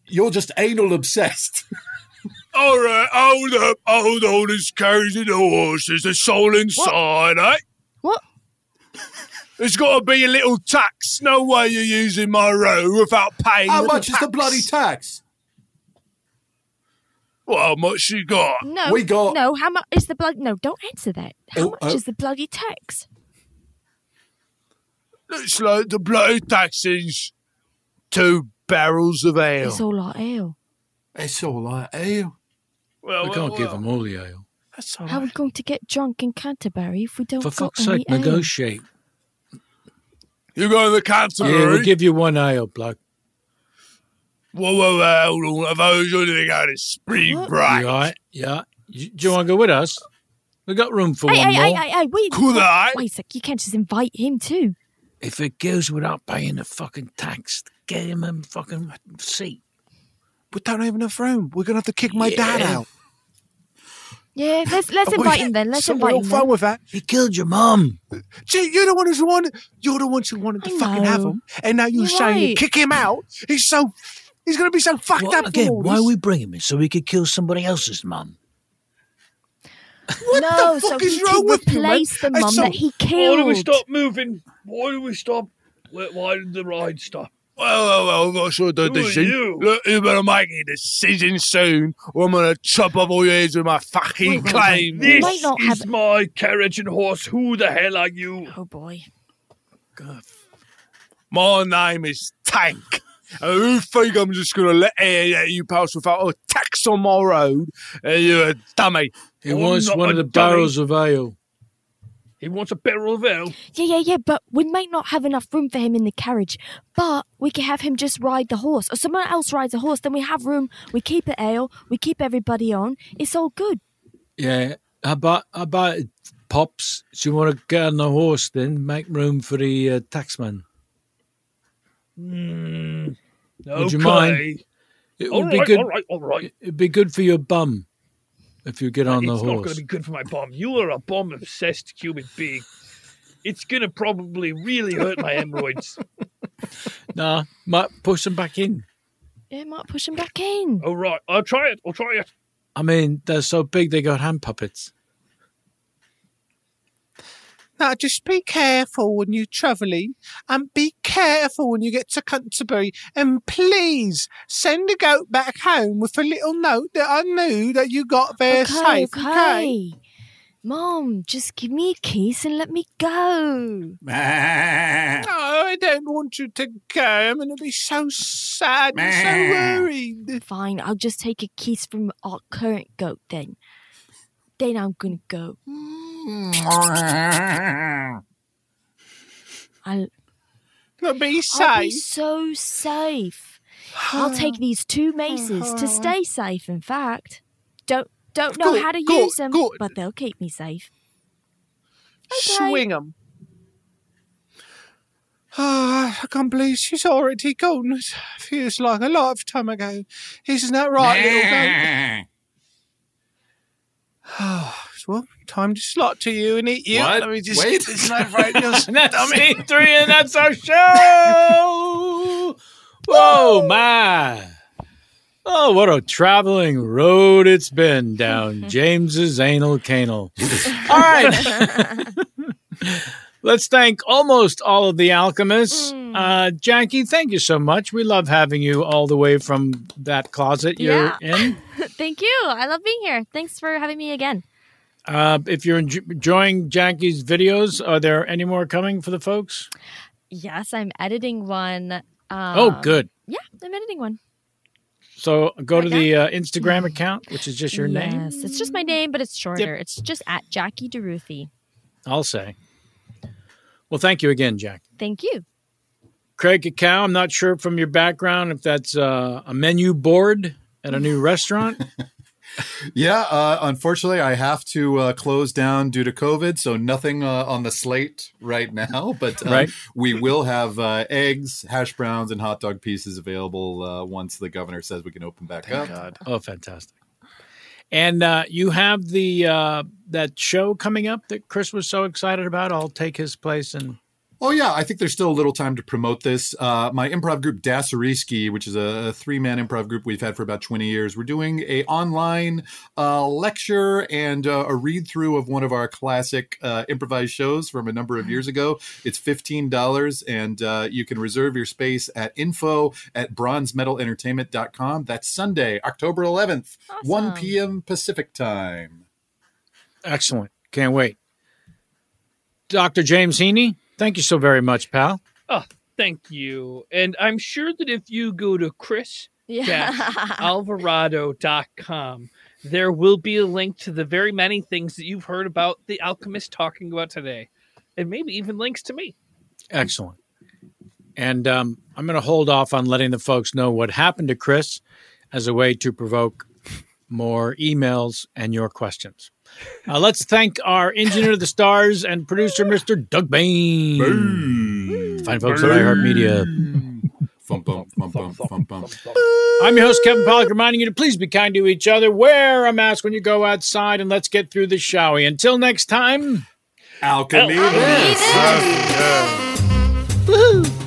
you're just anal obsessed. All right, hold up, hold on, this carries the horses, the soul inside, eh? What? There's got to be a little tax. No way you're using my road without paying. How the much is the bloody tax? Well, how much you got? No. We got- No, how much is the blood? No, don't answer that. How Oh, much oh. is the bloody tax? Looks like the bloody tax is two barrels of ale. It's all like ale. It's all like ale. well, we well, can't give well, them all the ale. That's all How are we going to get drunk in Canterbury if we don't For fuck's any sake, ale? negotiate. You going to the Yeah, Canterbury? we'll give you one ale, bloke. Whoa, whoa, whoa, hold on. Have I got to go to spring What? break? You all right? Yeah. Do you want to go with us? We got room for Hey, one hey, hey, more. hey, hey, wait. Could wait, I? Wait a sec, you can't just invite him too. If it goes without paying the fucking tax, get him a fucking seat. We don't have enough room. We're going to have to kick my dad Yeah. out. Yeah, let's let's oh, invite him then. Let's so invite we're all him. fine Then. with that. He killed your mum. Gee, you're the one who's wanted. You're the ones who wanted to I fucking have know. him, and now you're, You're saying you right. kick him out. He's so. He's going to be so fucked Well, up. again, for why are we bringing him in? So we could kill somebody else's mum. What no, the so fuck he is wrong with you, man? replace the mum so- that he killed. Why do we stop moving? Why do we stop? Why, why did the ride stop? Well, well, well, I've got to sort of Who decision. you? Look, you better make a decision soon, or I'm gonna chop off all your heads with my fucking claim. This might not is have- my carriage and horse. Who the hell are you? Oh boy. My name is Tank. And you think I'm just gonna let you pass without a tax on my road? Uh, you're a dummy. He I'm wants one of the dummy. barrels of ale. He wants a barrel of ale. Yeah, yeah, yeah, but we might not have enough room for him in the carriage. But we could have him just ride the horse, or someone else rides a horse. Then we have room. We keep it ale. We keep everybody on. It's all good. Yeah. How about, how about it, Pops? Do you want to get on the horse then? Make room for the uh, taxman. Mm, Would you mind? It All would be good. all right, all right. It'd be good for your bum if you get on the horse. it's not going to be good for my bum. You are a bum obsessed human being. It's going to probably really hurt my hemorrhoids. Nah, might push them back in. It might push them back in. All right, I'll try it. I'll try it. I mean, they're so big they got hand puppets. Now, just be careful when you're travelling and be careful when you get to Canterbury. And please send a goat back home with a little note that I knew that you got there okay, safe. okay. Mom, just give me a kiss and let me go. No, I don't want you to go. I'm going to be so sad and so worried. Fine, I'll just take a kiss from our current goat then. Then I'm gonna go. Mm. I'll, be I'll be safe. so safe. I'll take these two maces to stay safe. In fact, don't don't know Good, how to good, use them, good. but they'll keep me safe. Swing 'em. Ah, I can't believe she's already gone. It feels like a lifetime ago. Isn't that right, little goat? Well, time to slot to you and eat you. What? Let me just Wait. get this knife right in your And that's stomach. three, and that's our show. Whoa, my! Oh, what a traveling road it's been down James's anal canal. All right. Let's thank almost all of the alchemists. Uh, Jackie, thank you so much. We love having you all the way from that closet you're Yeah. in. Thank you. I love being here. Thanks for having me again. Uh, if you're enjoying Jackie's videos, are there any more coming for the folks? Yes, I'm editing one. Um, oh, good. Yeah, I'm editing one. So go to the uh, Instagram account, which is just your name. Yes, it's just my name, but it's shorter. It's just at Jackie DeRuthie. I'll say. Well, thank you again, Jack. Thank you. Craig Cackowski, I'm not sure from your background if that's uh, a menu board at a new restaurant. Yeah, uh, unfortunately, I have to uh, close down due to COVID, so nothing uh, on the slate right now. But uh, Right. we will have uh, eggs, hash browns, and hot dog pieces available uh, once the governor says we can open back up. Oh, fantastic! And uh, you have the uh, that show coming up that Chris was so excited about. I'll take his place and Oh yeah, I think there's still a little time to promote this. Uh, my improv group Dasariski, which is a three man improv group we've had for about 20 years, we're doing a online uh, lecture and uh, a read through of one of our classic uh, improvised shows from a number of years ago. It's fifteen dollars, and uh, you can reserve your space at info at bronzemetalentertainment.com. That's Sunday, October 11th, 1 p.m. Pacific time. excellent. Can't wait. Dr. James Heaney, thank you so very much, pal. Oh, thank you. And I'm sure that if you go to Chris Yeah. alvarado.com, there will be a link to the very many things that you've heard about the alchemist talking about today. And maybe even links to me. Excellent. And um, I'm going to hold off on letting the folks know what happened to Chris as a way to provoke more emails and your questions. Uh, let's thank our engineer of the stars and producer, Mr. Doug Bain. Fine folks at iHeartMedia. Fum, bum, bum, bum. I'm your host, Kevin Pollak, reminding you to please be kind to each other. Wear a mask when you go outside, and let's get through this, shall we? Until next time, Alchemy. Woohoo!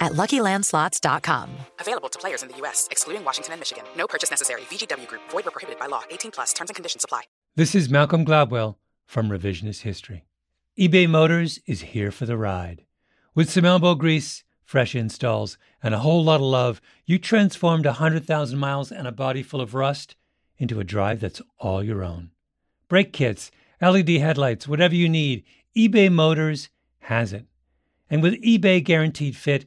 at luckylandslots.com. Available to players in the U.S., excluding Washington and Michigan. No purchase necessary. VGW Group, void were prohibited by law. 18 plus terms and conditions apply. This is Malcolm Gladwell from Revisionist History. eBay Motors is here for the ride. With some elbow grease, fresh installs, and a whole lot of love, you transformed 100,000 miles and a body full of rust into a drive that's all your own. Brake kits, LED headlights, whatever you need, eBay Motors has it. And with eBay Guaranteed Fit,